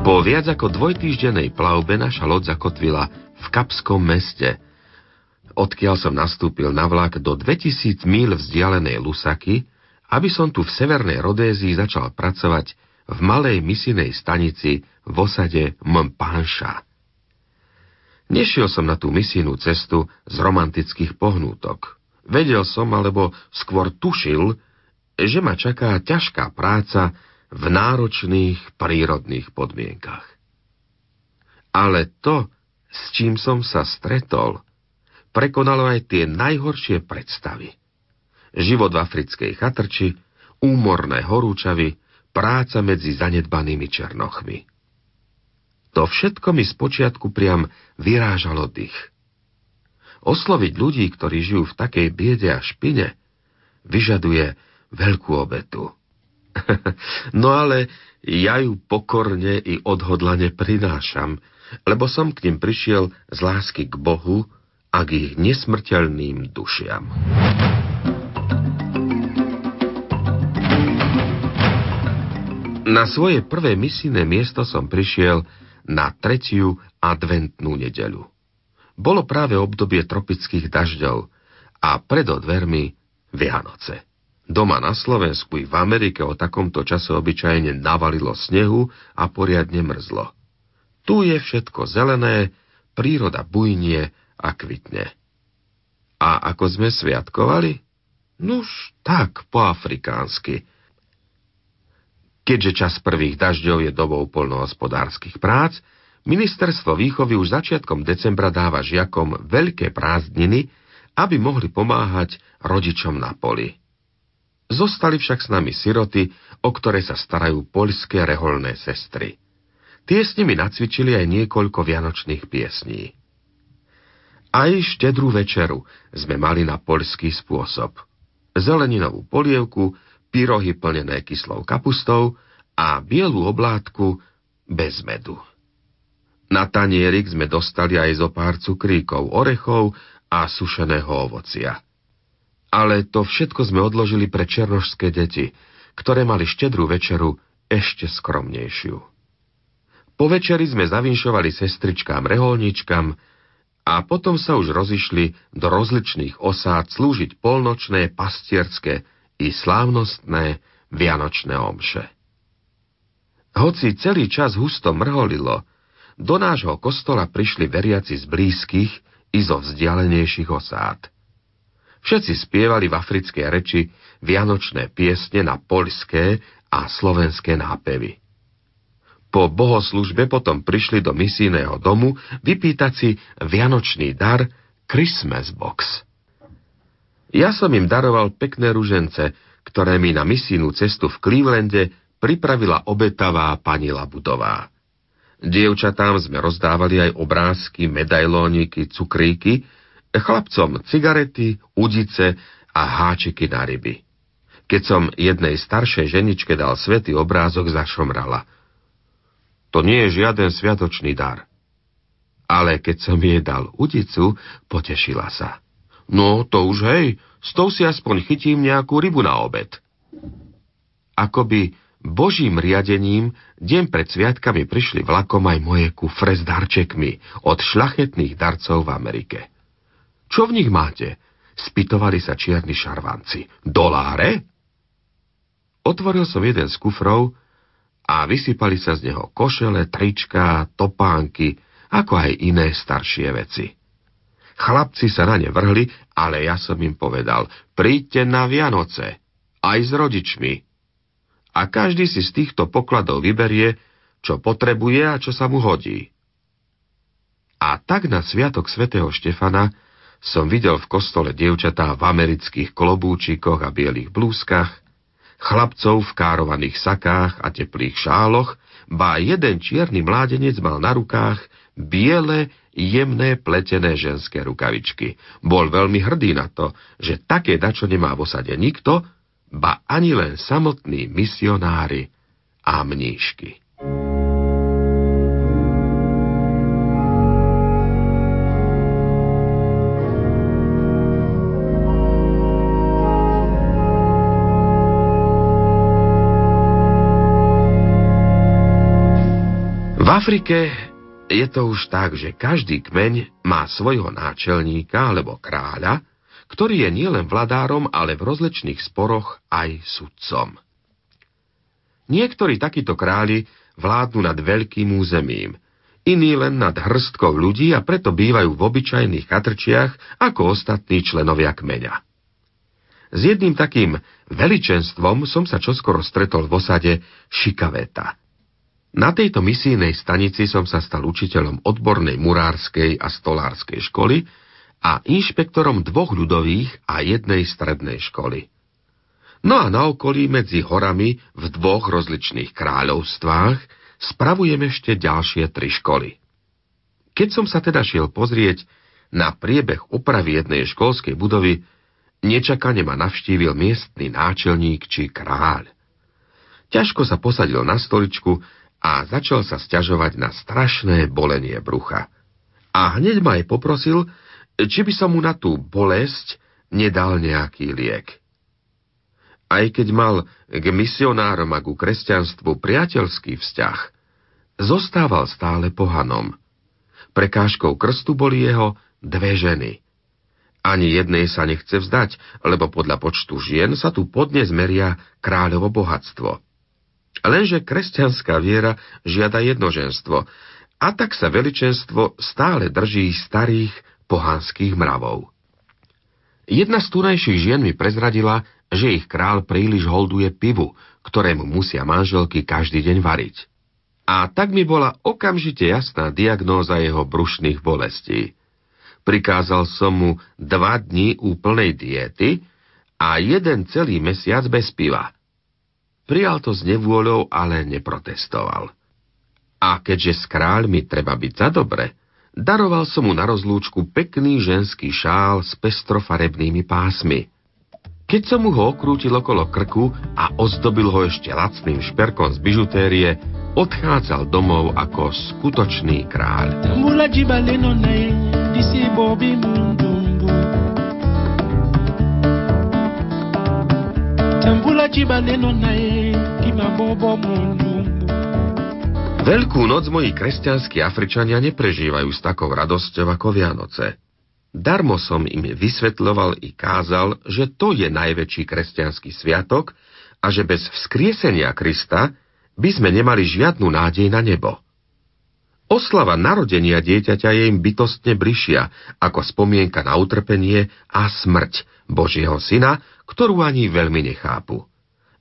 Po viac ako dvojtýždenej plavbe naša loď zakotvila v Kapskom meste, odkiaľ som nastúpil na vlak do 2000 míl vzdialenej Lusaky, aby som tu v severnej Rodézii začal pracovať v malej misinej stanici v osade Mpánša. Nešiel som na tú misijnú cestu z romantických pohnútok. Vedel som, alebo skôr tušil, že ma čaká ťažká práca v náročných prírodných podmienkach. Ale to, s čím som sa stretol, prekonalo aj tie najhoršie predstavy. Život v africkej chatrči, úmorné horúčavy, práca medzi zanedbanými černochmi. To všetko mi spočiatku priam vyrážalo dých. Osloviť ľudí, ktorí žijú v takej biede a špine, vyžaduje veľkú obetu. no ale ja ju pokorne i odhodlane prinášam, lebo som k nim prišiel z lásky k Bohu a k ich nesmrteľným dušiam. Na svoje prvé misijné miesto som prišiel na tretiu adventnú nedeľu. Bolo práve obdobie tropických dažďov a pred dvermi Vianoce. Doma na Slovensku i v Amerike o takomto čase obyčajne navalilo snehu a poriadne mrzlo. Tu je všetko zelené, príroda bujnie a kvitne. A ako sme sviatkovali? Nuž, tak po afrikánsky – Keďže čas prvých dažďov je dobou polnohospodárskych prác, ministerstvo výchovy už začiatkom decembra dáva žiakom veľké prázdniny, aby mohli pomáhať rodičom na poli. Zostali však s nami siroty, o ktoré sa starajú poľské reholné sestry. Tie s nimi nacvičili aj niekoľko vianočných piesní. Aj štedrú večeru sme mali na poľský spôsob. Zeleninovú polievku, pyrohy plnené kyslou kapustou a bielú oblátku bez medu. Na tanierik sme dostali aj zo pár cukríkov, orechov a sušeného ovocia. Ale to všetko sme odložili pre černožské deti, ktoré mali štedrú večeru ešte skromnejšiu. Po večeri sme zavinšovali sestričkám reholničkám a potom sa už rozišli do rozličných osád slúžiť polnočné, pastierské i slávnostné vianočné omše. Hoci celý čas husto mrholilo, do nášho kostola prišli veriaci z blízkych i zo vzdialenejších osád. Všetci spievali v africkej reči vianočné piesne na poľské a slovenské nápevy. Po bohoslužbe potom prišli do misijného domu vypýtať si vianočný dar Christmas box. Ja som im daroval pekné ružence, ktoré mi na misijnú cestu v Clevelande pripravila obetavá pani Labudová. Dievčatám sme rozdávali aj obrázky, medailóniky, cukríky, chlapcom cigarety, udice a háčiky na ryby. Keď som jednej staršej ženičke dal svetý obrázok, zašomrala. To nie je žiaden sviatočný dar. Ale keď som jej dal udicu, potešila sa. No, to už hej, s tou si aspoň chytím nejakú rybu na obed. Akoby Božím riadením deň pred sviatkami prišli vlakom aj moje kufre s darčekmi od šlachetných darcov v Amerike. Čo v nich máte? Spytovali sa čierni šarvanci. Doláre? Otvoril som jeden z kufrov a vysypali sa z neho košele, trička, topánky, ako aj iné staršie veci. Chlapci sa na ne vrhli, ale ja som im povedal, príďte na Vianoce, aj s rodičmi, a každý si z týchto pokladov vyberie, čo potrebuje a čo sa mu hodí. A tak na sviatok svätého Štefana som videl v kostole dievčatá v amerických klobúčikoch a bielých blúzkach, chlapcov v károvaných sakách a teplých šáloch, ba jeden čierny mládenec mal na rukách biele, jemné pletené ženské rukavičky. Bol veľmi hrdý na to, že také dačo nemá v osade nikto, ba ani len samotní misionári a mníšky. V Afrike je to už tak, že každý kmeň má svojho náčelníka alebo kráľa, ktorý je nielen vladárom, ale v rozličných sporoch aj sudcom. Niektorí takíto králi vládnu nad veľkým územím, iní len nad hrstkou ľudí a preto bývajú v obyčajných chatrčiach ako ostatní členovia kmeňa. S jedným takým veličenstvom som sa čoskoro stretol v osade Šikaveta. Na tejto misijnej stanici som sa stal učiteľom odbornej murárskej a stolárskej školy, a inšpektorom dvoch ľudových a jednej strednej školy. No a na okolí medzi horami v dvoch rozličných kráľovstvách spravujem ešte ďalšie tri školy. Keď som sa teda šiel pozrieť na priebeh opravy jednej školskej budovy, nečakane ma navštívil miestny náčelník či kráľ. Ťažko sa posadil na stoličku a začal sa sťažovať na strašné bolenie brucha. A hneď ma aj poprosil, či by som mu na tú bolesť nedal nejaký liek. Aj keď mal k misionárom a ku kresťanstvu priateľský vzťah, zostával stále pohanom. Prekážkou krstu boli jeho dve ženy. Ani jednej sa nechce vzdať, lebo podľa počtu žien sa tu podnes meria kráľovo bohatstvo. Lenže kresťanská viera žiada jednoženstvo, a tak sa veličenstvo stále drží starých pohanských mravov. Jedna z tunajších žien mi prezradila, že ich král príliš holduje pivu, ktorému musia manželky každý deň variť. A tak mi bola okamžite jasná diagnóza jeho brušných bolestí. Prikázal som mu dva dni úplnej diety a jeden celý mesiac bez piva. Prijal to s nevôľou, ale neprotestoval. A keďže s kráľmi treba byť za dobre, daroval som mu na rozlúčku pekný ženský šál s pestrofarebnými pásmi. Keď som mu ho okrútil okolo krku a ozdobil ho ešte lacným šperkom z bižutérie, odchádzal domov ako skutočný kráľ. Veľkú noc moji kresťanskí Afričania neprežívajú s takou radosťou ako Vianoce. Darmo som im vysvetľoval i kázal, že to je najväčší kresťanský sviatok a že bez vzkriesenia Krista by sme nemali žiadnu nádej na nebo. Oslava narodenia dieťaťa je im bytostne bližšia ako spomienka na utrpenie a smrť Božieho syna, ktorú ani veľmi nechápu.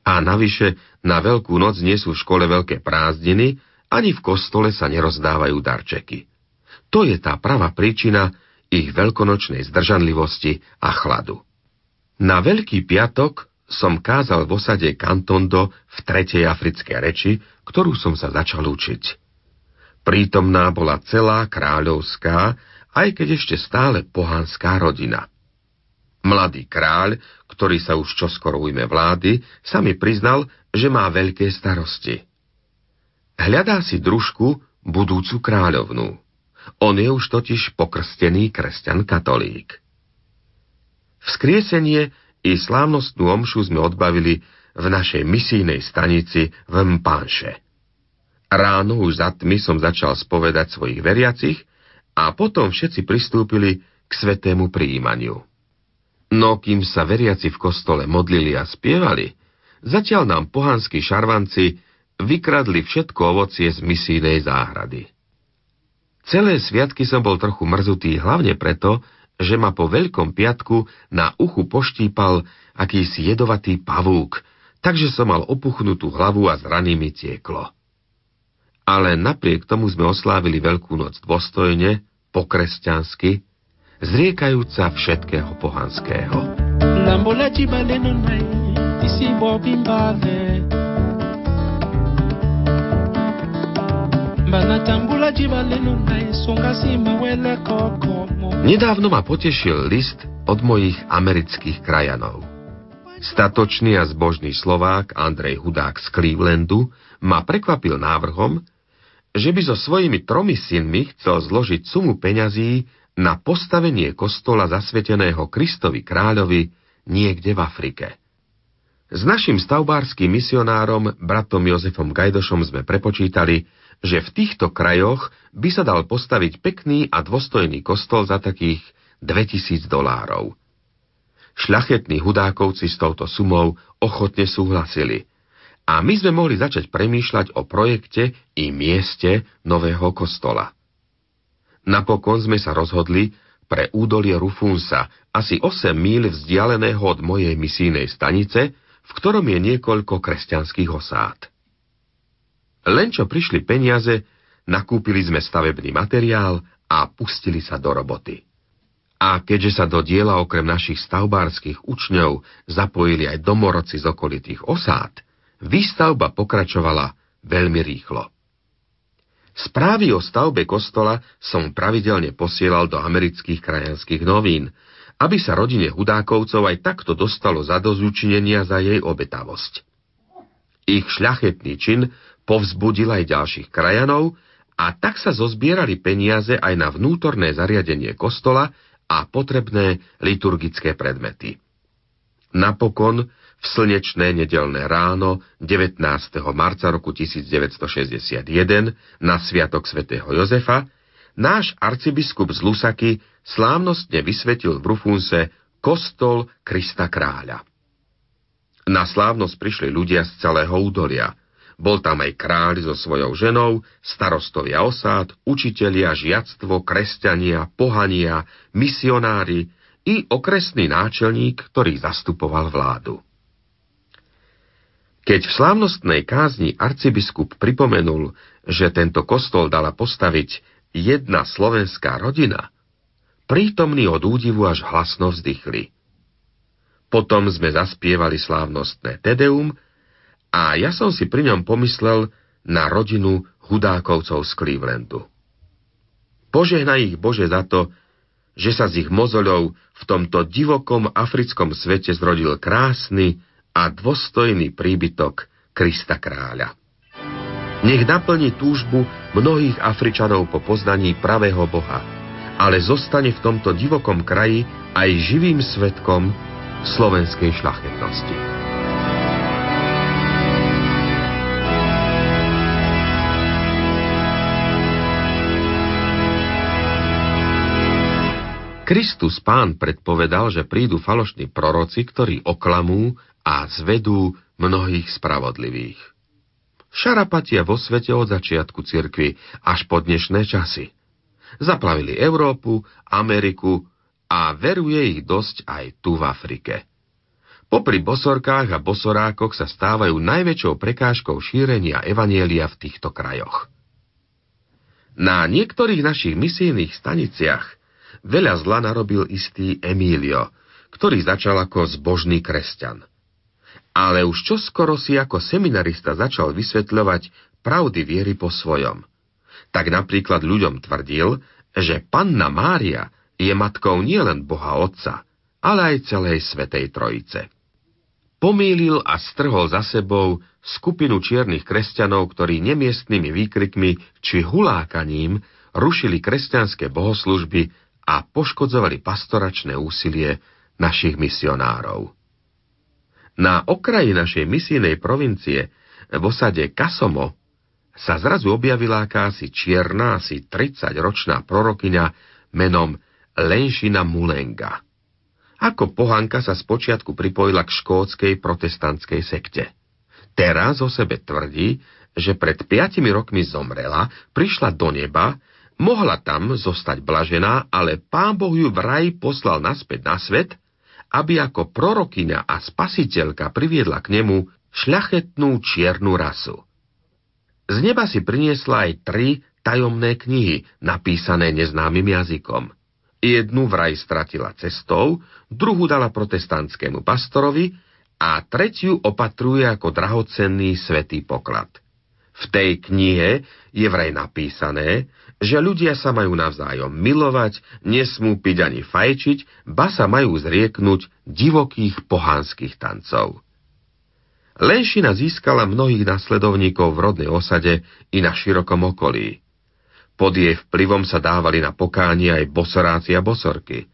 A navyše, na Veľkú noc nie sú v škole veľké prázdniny, ani v kostole sa nerozdávajú darčeky. To je tá pravá príčina, ich veľkonočnej zdržanlivosti a chladu. Na Veľký piatok som kázal v osade Kantondo v tretej africkej reči, ktorú som sa začal učiť. Prítomná bola celá kráľovská, aj keď ešte stále pohanská rodina. Mladý kráľ, ktorý sa už čoskoro ujme vlády, sa mi priznal, že má veľké starosti. Hľadá si družku, budúcu kráľovnú. On je už totiž pokrstený kresťan katolík. Vzkriesenie i slávnostnú omšu sme odbavili v našej misijnej stanici v Mpanše. Ráno už za tmy som začal spovedať svojich veriacich a potom všetci pristúpili k svetému prijímaniu. No kým sa veriaci v kostole modlili a spievali, zatiaľ nám pohanskí šarvanci vykradli všetko ovocie z misijnej záhrady. Celé sviatky som bol trochu mrzutý, hlavne preto, že ma po Veľkom piatku na uchu poštípal akýsi jedovatý pavúk, takže som mal opuchnutú hlavu a zraní mi tieklo. Ale napriek tomu sme oslávili Veľkú noc dôstojne, pokresťansky, zriekajúca všetkého pohanského. Nedávno ma potešil list od mojich amerických krajanov. Statočný a zbožný Slovák Andrej Hudák z Clevelandu ma prekvapil návrhom, že by so svojimi tromi synmi chcel zložiť sumu peňazí na postavenie kostola zasveteného Kristovi kráľovi niekde v Afrike. S našim stavbárským misionárom, bratom Jozefom Gajdošom sme prepočítali, že v týchto krajoch by sa dal postaviť pekný a dôstojný kostol za takých 2000 dolárov. Šľachetní hudákovci s touto sumou ochotne súhlasili a my sme mohli začať premýšľať o projekte i mieste nového kostola. Napokon sme sa rozhodli pre údolie Rufunsa, asi 8 míl vzdialeného od mojej misijnej stanice, v ktorom je niekoľko kresťanských osád. Len čo prišli peniaze, nakúpili sme stavebný materiál a pustili sa do roboty. A keďže sa do diela okrem našich stavbárskych učňov zapojili aj domorodci z okolitých osád, výstavba pokračovala veľmi rýchlo. Správy o stavbe kostola som pravidelne posielal do amerických krajanských novín, aby sa rodine Hudákovcov aj takto dostalo za dozúčinenia za jej obetavosť. Ich šľachetný čin povzbudil aj ďalších krajanov a tak sa zozbierali peniaze aj na vnútorné zariadenie kostola a potrebné liturgické predmety. Napokon v slnečné nedelné ráno 19. marca roku 1961 na Sviatok svätého Jozefa náš arcibiskup z Lusaky slávnostne vysvetil v Rufunse kostol Krista kráľa. Na slávnosť prišli ľudia z celého údolia – bol tam aj kráľ so svojou ženou, starostovia osád, učitelia, žiactvo, kresťania, pohania, misionári i okresný náčelník, ktorý zastupoval vládu. Keď v slávnostnej kázni arcibiskup pripomenul, že tento kostol dala postaviť jedna slovenská rodina, prítomní od údivu až hlasno vzdychli. Potom sme zaspievali slávnostné Tedeum a ja som si pri ňom pomyslel na rodinu hudákovcov z Clevelandu. Požehnaj ich Bože za to, že sa z ich mozoľov v tomto divokom africkom svete zrodil krásny a dôstojný príbytok Krista kráľa. Nech naplní túžbu mnohých Afričanov po poznaní pravého Boha, ale zostane v tomto divokom kraji aj živým svetkom slovenskej šlachetnosti. Kristus pán predpovedal, že prídu falošní proroci, ktorí oklamú a zvedú mnohých spravodlivých. Šarapatia vo svete od začiatku cirkvy až po dnešné časy. Zaplavili Európu, Ameriku, a veruje ich dosť aj tu v Afrike. Popri bosorkách a bosorákoch sa stávajú najväčšou prekážkou šírenia evanielia v týchto krajoch. Na niektorých našich misijných staniciach veľa zla narobil istý Emílio, ktorý začal ako zbožný kresťan. Ale už čoskoro si ako seminarista začal vysvetľovať pravdy viery po svojom. Tak napríklad ľuďom tvrdil, že panna Mária je matkou nielen Boha Otca, ale aj celej Svetej Trojice. Pomýlil a strhol za sebou skupinu čiernych kresťanov, ktorí nemiestnými výkrikmi či hulákaním rušili kresťanské bohoslužby a poškodzovali pastoračné úsilie našich misionárov. Na okraji našej misijnej provincie v osade Kasomo sa zrazu objavila akási čierna, asi 30-ročná prorokyňa menom Lenšina Mulenga. Ako pohanka sa spočiatku pripojila k škótskej protestantskej sekte. Teraz o sebe tvrdí, že pred piatimi rokmi zomrela, prišla do neba, mohla tam zostať blažená, ale pán Boh ju vraj poslal naspäť na svet, aby ako prorokyňa a spasiteľka priviedla k nemu šľachetnú čiernu rasu. Z neba si priniesla aj tri tajomné knihy, napísané neznámym jazykom. Jednu vraj stratila cestou, druhú dala protestantskému pastorovi a tretiu opatruje ako drahocenný svetý poklad. V tej knihe je vraj napísané, že ľudia sa majú navzájom milovať, nesmú piť ani fajčiť, ba sa majú zrieknúť divokých pohánskych tancov. Lenšina získala mnohých nasledovníkov v rodnej osade i na širokom okolí. Pod jej vplyvom sa dávali na pokánie aj bosoráci a bosorky.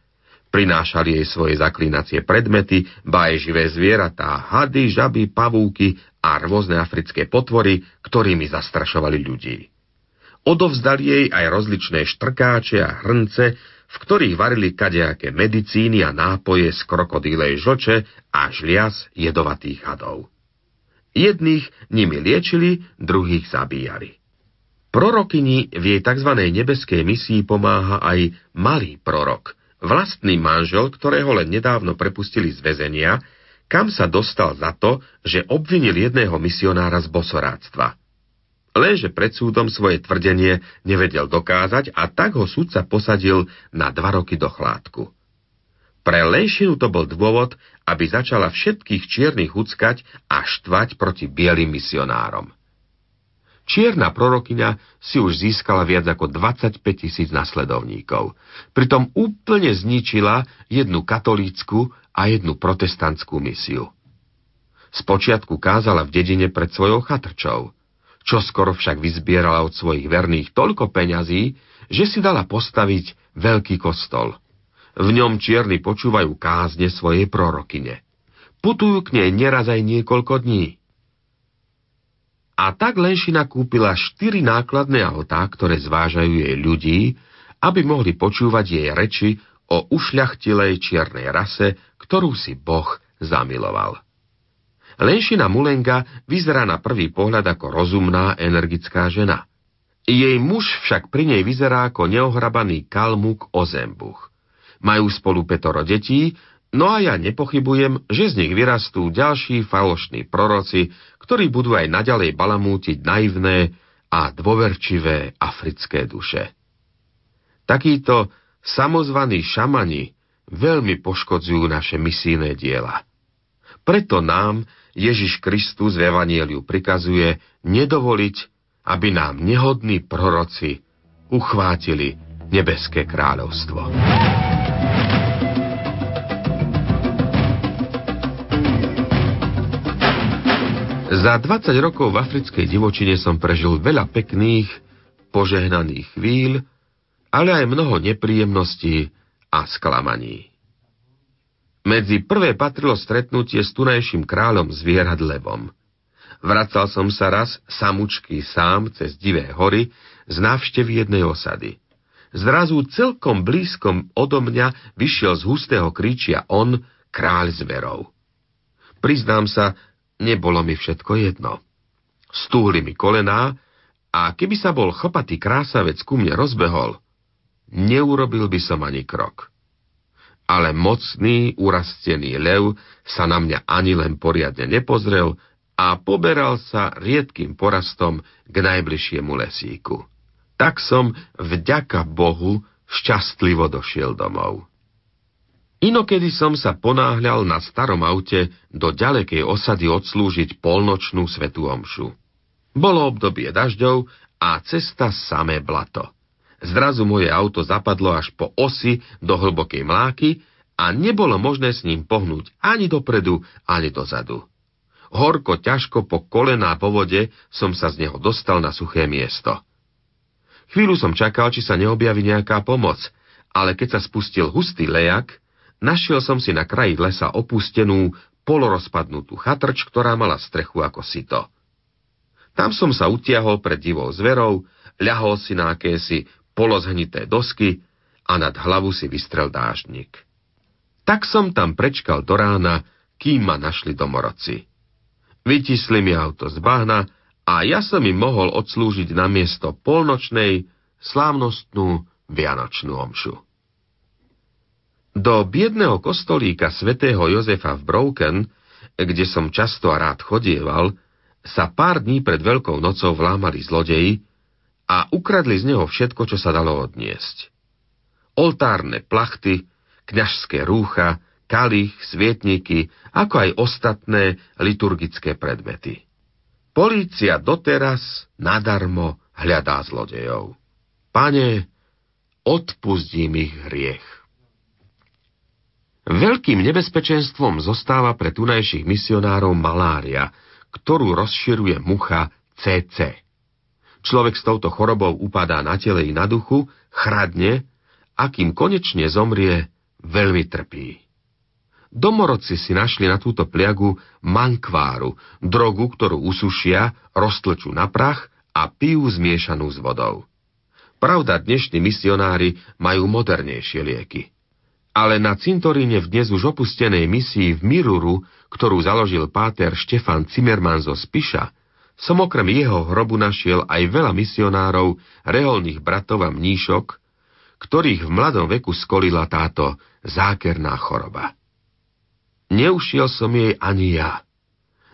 Prinášali jej svoje zaklínacie predmety, ba aj živé zvieratá, hady, žaby, pavúky a rôzne africké potvory, ktorými zastrašovali ľudí. Odovzdali jej aj rozličné štrkáče a hrnce, v ktorých varili kadejaké medicíny a nápoje z krokodílej žoče a žlias jedovatých hadov. Jedných nimi liečili, druhých zabíjali. Prorokyni v jej tzv. nebeskej misii pomáha aj malý prorok, vlastný manžel, ktorého len nedávno prepustili z väzenia, kam sa dostal za to, že obvinil jedného misionára z bosoráctva. Lenže pred súdom svoje tvrdenie nevedel dokázať a tak ho súdca posadil na dva roky do chládku. Pre Lenšinu to bol dôvod, aby začala všetkých čiernych uckať a štvať proti bielým misionárom. Čierna prorokyňa si už získala viac ako 25 tisíc nasledovníkov. Pritom úplne zničila jednu katolícku a jednu protestantskú misiu. Spočiatku kázala v dedine pred svojou chatrčou, čo skoro však vyzbierala od svojich verných toľko peňazí, že si dala postaviť veľký kostol. V ňom čierni počúvajú kázne svojej prorokyne. Putujú k nej neraz aj niekoľko dní. A tak Lenšina kúpila štyri nákladné autá, ktoré zvážajú jej ľudí, aby mohli počúvať jej reči o ušľachtilej čiernej rase, ktorú si Boh zamiloval. Lenšina Mulenga vyzerá na prvý pohľad ako rozumná, energická žena. Jej muž však pri nej vyzerá ako neohrabaný kalmuk ozembuch. Majú spolu petoro detí, No a ja nepochybujem, že z nich vyrastú ďalší falošní proroci, ktorí budú aj naďalej balamútiť naivné a dôverčivé africké duše. Takíto samozvaní šamani veľmi poškodzujú naše misijné diela. Preto nám Ježiš Kristus v Evanieliu prikazuje nedovoliť, aby nám nehodní proroci uchvátili nebeské kráľovstvo. Za 20 rokov v africkej divočine som prežil veľa pekných, požehnaných chvíľ, ale aj mnoho nepríjemností a sklamaní. Medzi prvé patrilo stretnutie s tunajším kráľom zvierat levom. Vracal som sa raz samučky sám cez divé hory z návštevy jednej osady. Zrazu celkom blízkom odo mňa vyšiel z hustého kríčia on, kráľ zverov. Priznám sa, nebolo mi všetko jedno. Stúhli mi kolená a keby sa bol chopatý krásavec ku mne rozbehol, neurobil by som ani krok. Ale mocný, urastený lev sa na mňa ani len poriadne nepozrel a poberal sa riedkým porastom k najbližšiemu lesíku. Tak som, vďaka Bohu, šťastlivo došiel domov. Inokedy som sa ponáhľal na starom aute do ďalekej osady odslúžiť polnočnú svetú omšu. Bolo obdobie dažďov a cesta samé blato. Zrazu moje auto zapadlo až po osi do hlbokej mláky a nebolo možné s ním pohnúť ani dopredu, ani dozadu. Horko ťažko po kolená po vode som sa z neho dostal na suché miesto. Chvíľu som čakal, či sa neobjaví nejaká pomoc, ale keď sa spustil hustý lejak, našiel som si na kraji lesa opustenú, polorozpadnutú chatrč, ktorá mala strechu ako sito. Tam som sa utiahol pred divou zverou, ľahol si na akési polozhnité dosky a nad hlavu si vystrel dážnik. Tak som tam prečkal do rána, kým ma našli domorodci. Vytisli mi auto z bahna a ja som im mohol odslúžiť na miesto polnočnej, slávnostnú Vianočnú omšu. Do biedného kostolíka svätého Jozefa v Broken, kde som často a rád chodieval, sa pár dní pred Veľkou nocou vlámali zlodeji a ukradli z neho všetko, čo sa dalo odniesť. Oltárne plachty, kňažské rúcha, kalich, svietniky, ako aj ostatné liturgické predmety. Polícia doteraz nadarmo hľadá zlodejov. Pane, odpustím ich hriech. Veľkým nebezpečenstvom zostáva pre tunajších misionárov malária, ktorú rozširuje mucha CC. Človek s touto chorobou upadá na tele i na duchu, chradne a kým konečne zomrie, veľmi trpí. Domorodci si našli na túto pliagu mankváru, drogu, ktorú usušia, roztlčú na prach a pijú zmiešanú s vodou. Pravda, dnešní misionári majú modernejšie lieky. Ale na cintoríne v dnes už opustenej misii v Miruru ktorú založil páter Štefan Zimmermann zo Spiša, som okrem jeho hrobu našiel aj veľa misionárov, reholných bratov a mníšok, ktorých v mladom veku skolila táto zákerná choroba. Neušiel som jej ani ja.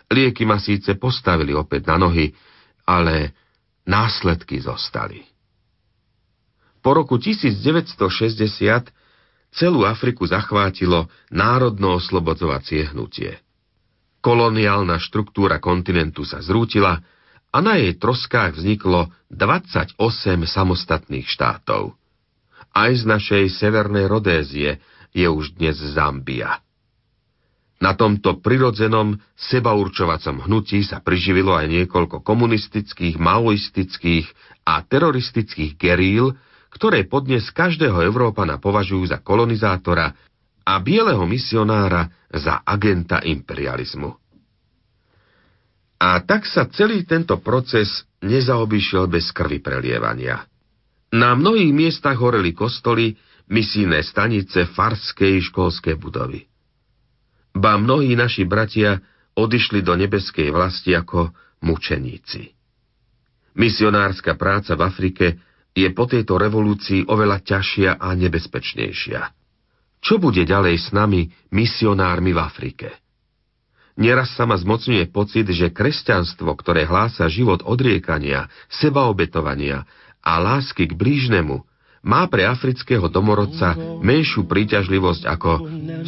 Lieky ma síce postavili opäť na nohy, ale následky zostali. Po roku 1960 celú Afriku zachvátilo národno oslobodzovacie hnutie. Koloniálna štruktúra kontinentu sa zrútila a na jej troskách vzniklo 28 samostatných štátov. Aj z našej severnej Rodézie je už dnes Zambia. Na tomto prirodzenom sebaurčovacom hnutí sa priživilo aj niekoľko komunistických, maoistických a teroristických geríl, ktoré podnes každého Európana považujú za kolonizátora a bieleho misionára za agenta imperializmu. A tak sa celý tento proces nezaobišiel bez krvi prelievania. Na mnohých miestach horeli kostoly, misijné stanice, farské školské budovy. Ba mnohí naši bratia odišli do nebeskej vlasti ako mučeníci. Misionárska práca v Afrike je po tejto revolúcii oveľa ťažšia a nebezpečnejšia. Čo bude ďalej s nami, misionármi v Afrike? Neraz sa ma zmocňuje pocit, že kresťanstvo, ktoré hlása život odriekania, sebaobetovania a lásky k blížnemu, má pre afrického domorodca menšiu príťažlivosť ako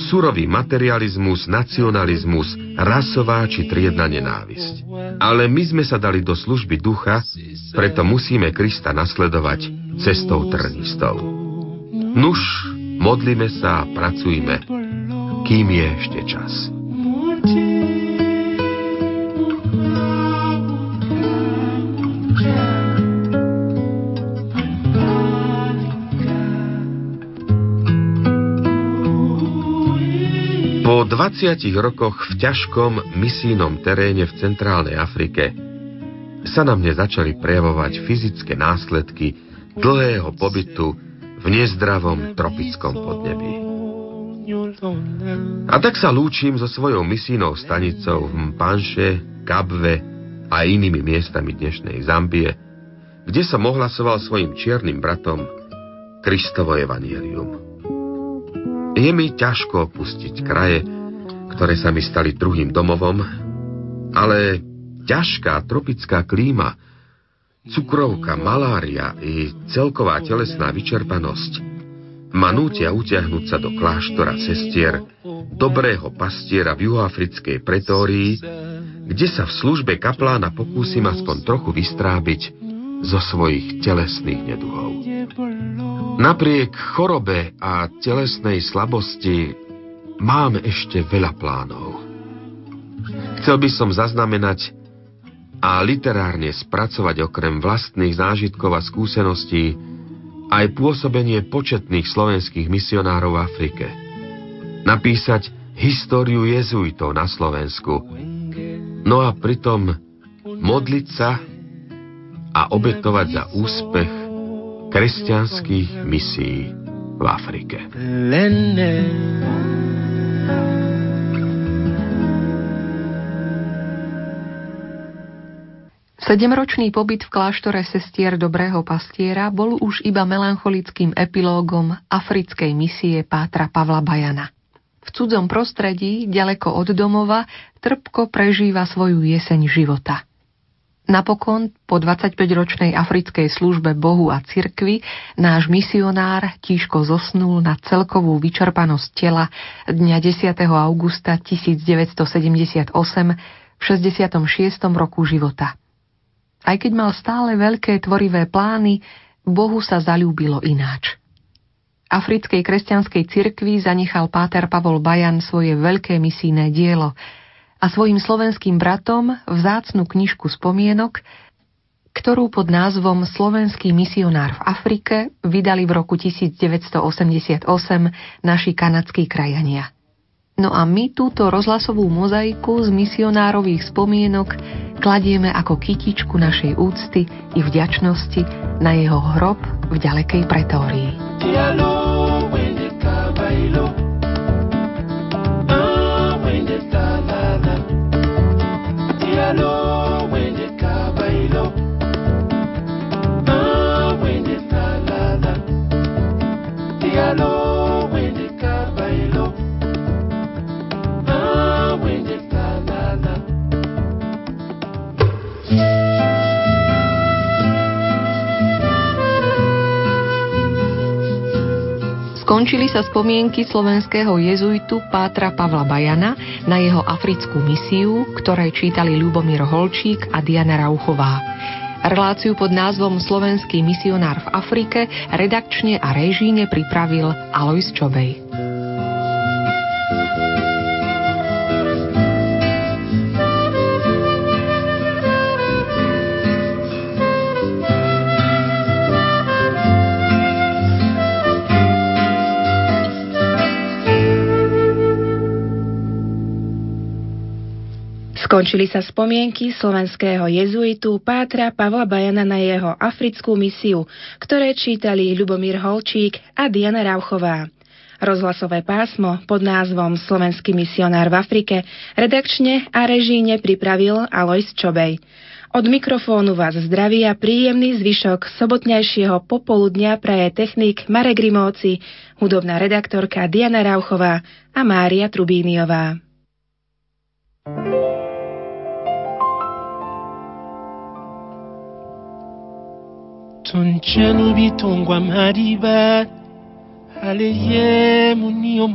surový materializmus, nacionalizmus, rasová či triedna nenávisť. Ale my sme sa dali do služby ducha, preto musíme Krista nasledovať cestou trnistou. Nuž, modlíme sa a pracujme, kým je ešte čas. Po 20 rokoch v ťažkom misijnom teréne v centrálnej Afrike sa na mne začali prejavovať fyzické následky dlhého pobytu v nezdravom tropickom podnebí. A tak sa lúčim so svojou misijnou stanicou v Mpanše, Kabve a inými miestami dnešnej Zambie, kde som ohlasoval svojim čiernym bratom Kristovo evanielium. Je mi ťažko opustiť kraje, ktoré sa mi stali druhým domovom, ale ťažká tropická klíma, cukrovka, malária i celková telesná vyčerpanosť ma nútia utiahnuť sa do kláštora sestier, dobrého pastiera v juhoafrickej pretórii, kde sa v službe kaplána pokúsim aspoň trochu vystrábiť zo svojich telesných neduhov. Napriek chorobe a telesnej slabosti mám ešte veľa plánov. Chcel by som zaznamenať a literárne spracovať okrem vlastných zážitkov a skúseností aj pôsobenie početných slovenských misionárov v Afrike. Napísať históriu jezuitov na Slovensku. No a pritom modliť sa a obetovať za úspech kresťanských misií v Afrike. Sedemročný pobyt v kláštore sestier Dobrého pastiera bol už iba melancholickým epilógom africkej misie Pátra Pavla Bajana. V cudzom prostredí, ďaleko od domova, trpko prežíva svoju jeseň života – Napokon, po 25-ročnej africkej službe Bohu a cirkvi, náš misionár tížko zosnul na celkovú vyčerpanosť tela dňa 10. augusta 1978 v 66. roku života. Aj keď mal stále veľké tvorivé plány, Bohu sa zalúbilo ináč. Africkej kresťanskej cirkvi zanechal páter Pavol Bajan svoje veľké misijné dielo – a svojim slovenským bratom vzácnu knižku spomienok, ktorú pod názvom Slovenský misionár v Afrike vydali v roku 1988 naši kanadskí krajania. No a my túto rozhlasovú mozaiku z misionárových spomienok kladieme ako kytičku našej úcty i vďačnosti na jeho hrob v ďalekej pretórii. Skončili sa spomienky slovenského jezuitu Pátra Pavla Bajana na jeho africkú misiu, ktorej čítali Ľubomír Holčík a Diana Rauchová. Reláciu pod názvom Slovenský misionár v Afrike redakčne a režíne pripravil Alois Čobej. Skončili sa spomienky slovenského jezuitu Pátra Pavla Bajana na jeho africkú misiu, ktoré čítali Ľubomír Holčík a Diana Rauchová. Rozhlasové pásmo pod názvom Slovenský misionár v Afrike redakčne a režíne pripravil Alois Čobej. Od mikrofónu vás zdraví a príjemný zvyšok sobotnejšieho popoludnia praje technik Marek Rimóci, hudobná redaktorka Diana Rauchová a Mária Trubíniová. thank you چون جنوبی تونگوام حریبت حاله یه مونی و